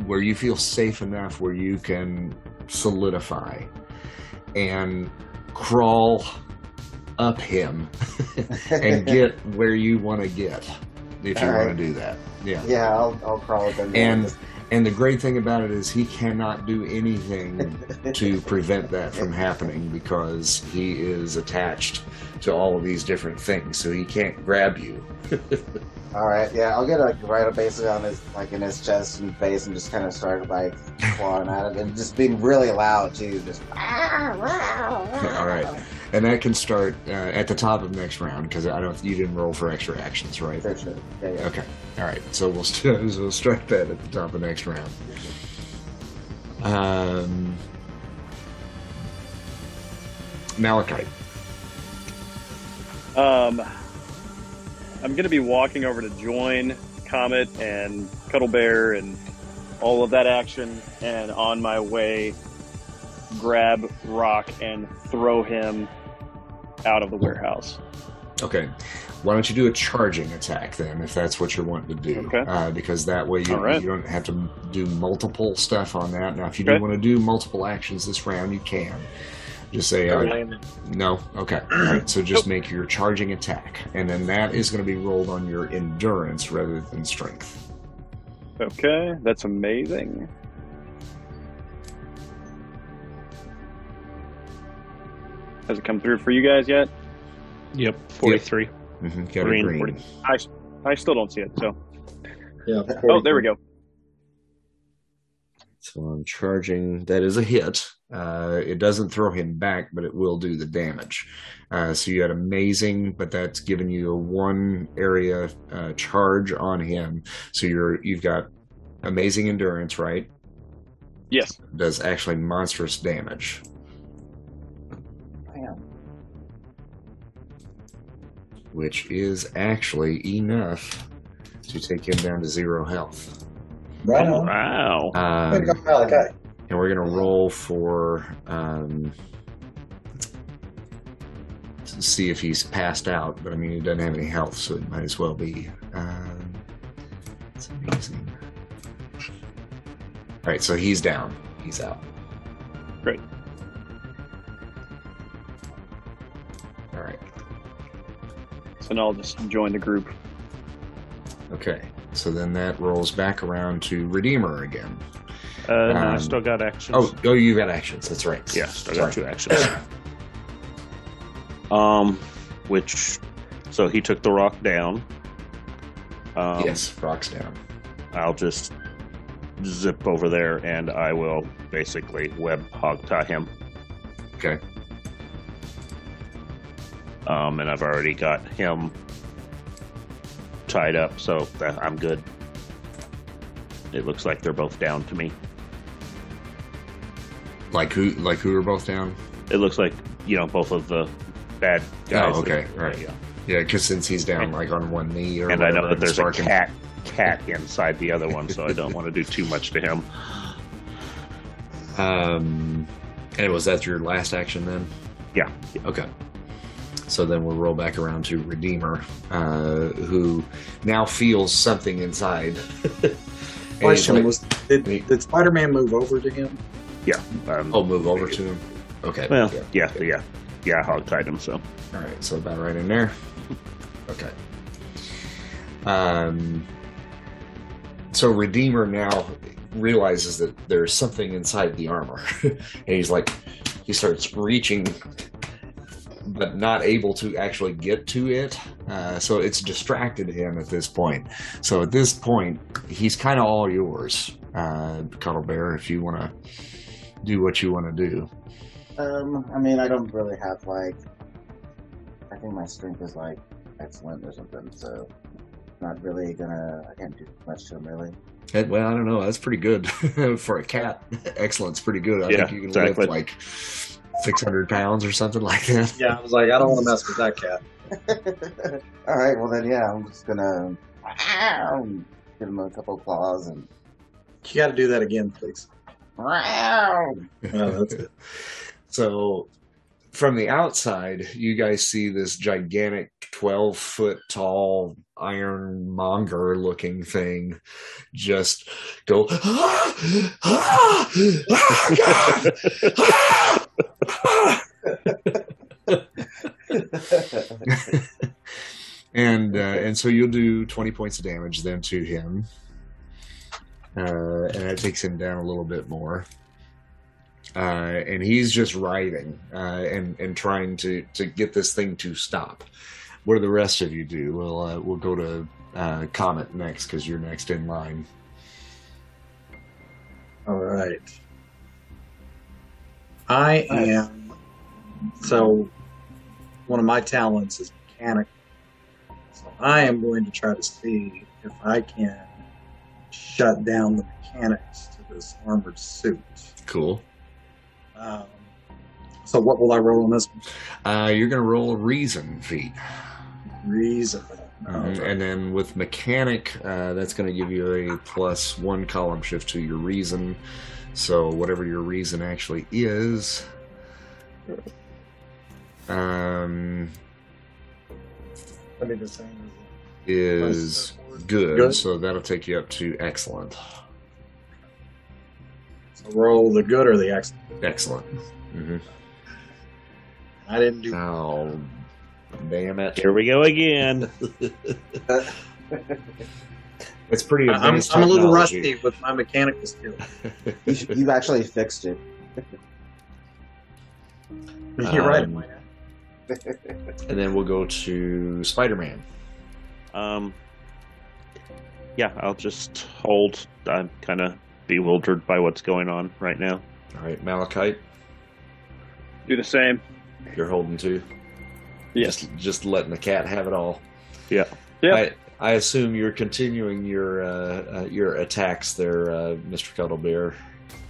where you feel safe enough where you can solidify and crawl up him and get where you want to get if you Alright. want to do that yeah Yeah, I'll, I'll crawl up him. And- and the great thing about it is he cannot do anything to prevent that from happening because he is attached to all of these different things. So he can't grab you All right, yeah, I'll get like right up basically on his like in his chest and face and just kind of start like clawing at him and just being really loud too. Just all right and that can start uh, at the top of next round because i don't you didn't roll for extra actions right For sure. Yeah, yeah. okay all right so we'll, st- so we'll start that at the top of next round um malachite Um, I'm going to be walking over to join Comet and Cuddle Bear and all of that action, and on my way, grab Rock and throw him out of the warehouse. Okay. Why don't you do a charging attack then, if that's what you're wanting to do? Okay. Uh, because that way you, right. you don't have to do multiple stuff on that. Now, if you Okay. do want to do multiple actions this round, you can. Just say, uh, no. Okay. All right. So just make your charging attack. And then that is going to be rolled on your endurance rather than strength. Okay, that's amazing. Has it come through for you guys yet? Yep, 43. Mm-hmm. Got Green, a green. 40. I still don't see it. So, Yeah. oh, there we go. So I'm charging. That is a hit. Uh, it doesn't throw him back, but it will do the damage. Uh, so you had amazing, but that's giving you a one area uh, charge on him. So you're you've got amazing endurance, right? Yes. Does actually monstrous damage. Damn. which is actually enough to take him down to zero health. Right on. Wow. Um, Way to go, Malachi. and we're gonna roll for um, to see if he's passed out. But I mean, he doesn't have any health, so it might as well be. Um, it's amazing. All right, so he's down. He's out. Great. All right. So now I'll just join the group. Okay. So then that rolls back around to Redeemer again. Uh, no, I Um, still got actions. Oh, oh, you got actions. That's right. yeah, still Sorry. got two actions. um, which, so he took the rock down. Um, yes, rocks down. I'll just zip over there and I will basically web hog tie him. Okay. Um, and I've already got him tied up, so I'm good. It looks like they're both down to me. Like who? Like who are both down? It looks like you know both of the bad guys. Oh, okay, that- right. Yeah. Yeah, because since he's down like on one knee or And I know that there's a cat cat inside the other one, so I don't want to do too much to him. Um, and was that your last action then? Yeah. Okay. So then we'll roll back around to Redeemer, uh, who now feels something inside. Question like- was, did, did Spider-Man move over to him? Um, oh, move over to him. Okay. well, yeah. yeah, yeah, yeah. hog tied him. So All right, so about right in there. Okay. Um. So Redeemer now realizes that there's something inside the armor, and he's like, he starts reaching, but not able to actually get to it. Uh, so it's distracted him at this point. So at this point, he's kind of all yours, uh, Cuddle Bear, if you want to do what you want to do. Um, I mean, I don't really have like. I think my strength is like excellent or something, so not really gonna. I can't do much to him really. Well, I don't know. That's pretty good for a cat. Excellent's pretty good. I Yeah, think you can exactly. lift like six hundred pounds or something like that. Yeah, I was like, I don't want to mess with that cat. All right, well then, yeah, I'm just gonna give him a couple claws and. You got to do that again, please. Oh. So, from the outside, you guys see this gigantic, twelve foot tall Iron Monger looking thing just go. Ah, ah, ah." and uh, and so you'll do 20 points of damage then to him uh, and that takes him down a little bit more uh, and he's just writhing uh, and and trying to to get this thing to stop what do the rest of you do we'll uh, we'll go to uh, comet next because you're next in line All right. I am. So, one of my talents is mechanic. So, I am going to try to see if I can shut down the mechanics to this armored suit. cool Um, so, what will I roll on this one? uh, you're gonna roll a reason feat Reason. Mhm. And then with mechanic, uh, that's going to give you a plus one column shift to your reason. So whatever your reason actually is, um, Let me just say. is good. Good. So that'll take you up to excellent. So, roll the good or the excellent. Excellent. hmm I didn't do. Oh, damn it! here we go again. It's pretty I- I'm. I'm a little technology. rusty with my mechanical skill. You sh- You've actually fixed it. You're right. Um, And then we'll go to Spider-Man. Um, yeah, I'll just hold. I'm kind of bewildered by what's going on right now. All right, Malachite, Do the same. you're holding too. Yes. Just, just letting the cat have it all. Yeah. Yep. I, I assume you're continuing your uh, uh, your attacks there, uh, Mr. Cuddlebear.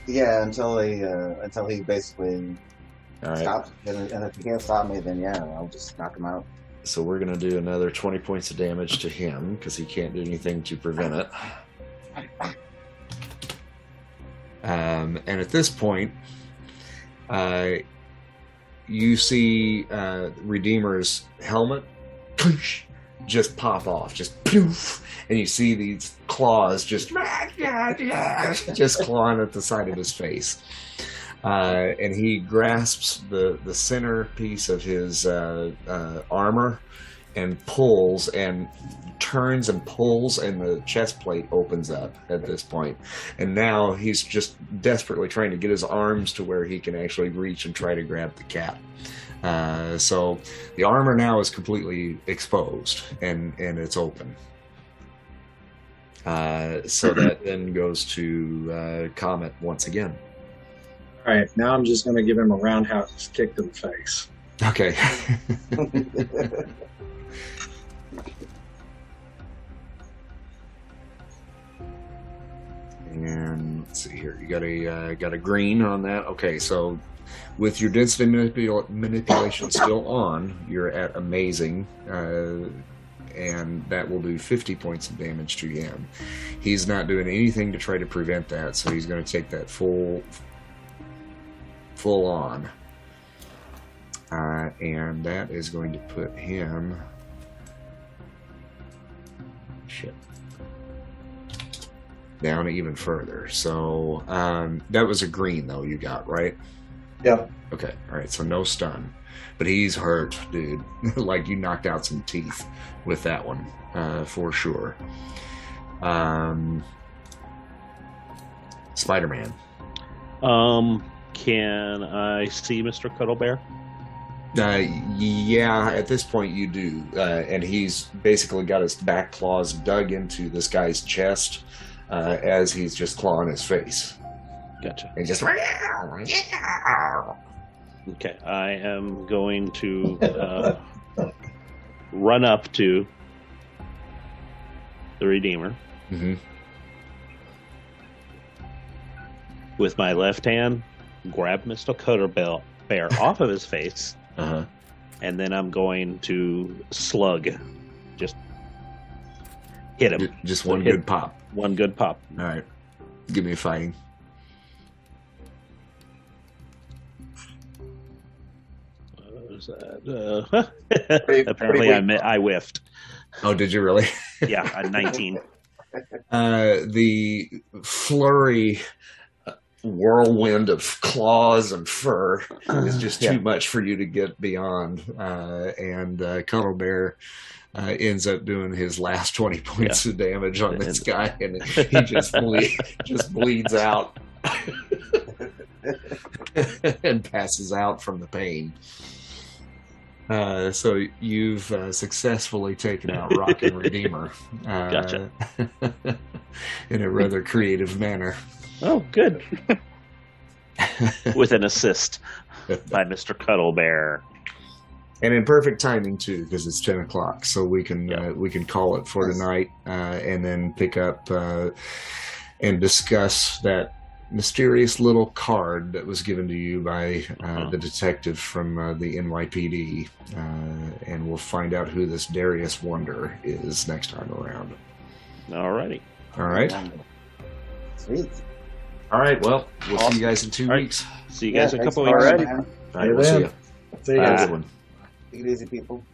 Yeah, until he uh, until he basically All right. stops. And, and if he can't stop me, then yeah, I'll just knock him out. So we're going to do another 20 points of damage to him because he can't do anything to prevent it. Um, and at this point, uh, you see uh, Redeemer's helmet just pop off, just poof, and you see these claws just just clawing at the side of his face. Uh, and he grasps the the center piece of his uh, uh, armor and pulls and turns and pulls, and the chest plate opens up at this point. And now he's just desperately trying to get his arms to where he can actually reach and try to grab the cat. Uh, so the armor now is completely exposed and and it's open. Uh, so that then goes to uh, Comet once again. All right, now I'm just going to give him a roundhouse kick to the face. Okay. and let's see here. You got a uh, got a green on that. Okay, so with your density manipul- manipulation still on, you're at amazing, uh, and that will do 50 points of damage to him. He's not doing anything to try to prevent that, so he's going to take that full full on. Uh, and that is going to put him. Shit. Down even further. So um, that was a green, though, you got, right? Yeah. Okay. All right. So no stun. But he's hurt, dude. like you knocked out some teeth with that one, uh, for sure. Um, Spider Man. Um, can I see Mr. Cuddlebear? Uh, yeah, at this point you do, uh, and he's basically got his back claws dug into this guy's chest uh, as he's just clawing his face, Gotcha. and just Okay, I am going to uh, run up to the Redeemer Mhm. with my left hand, grab Mr. Cuddlebear bear off of his face, uh-huh. and then I'm going to slug. Just hit him. Just one Hit- good pop. One good pop. All right, give me a fighting. That? Uh, Pretty- apparently, pretty I mi- I whiffed. Oh, did you really? Yeah, a 19. Uh, the flurry whirlwind of claws and fur is just too Yeah. much for you to get beyond. Uh, and uh, Cuddle Bear uh, ends up doing his last 20 points of damage on this guy, and he just, ble- just bleeds out and passes out from the pain. Uh, so you've uh, successfully taken out Rock and Redeemer. Uh, Gotcha. in a rather creative manner. Oh, good. With an assist by Mr. Cuddlebear. and in perfect timing too, because it's ten o'clock, so we can Yeah. uh, we can call it for tonight, uh, and then pick up uh, and discuss that mysterious little card that was given to you by uh, Uh-huh. the detective from uh, the NYPD, uh, and we'll find out who this Darius Wonder is next time around. Alrighty. All right, Sweet. All right. Well, we'll awesome. see you guys in two right. weeks. See you guys yeah, in a couple weeks. All right, We'll see you. See you guys. Have Take it easy, people.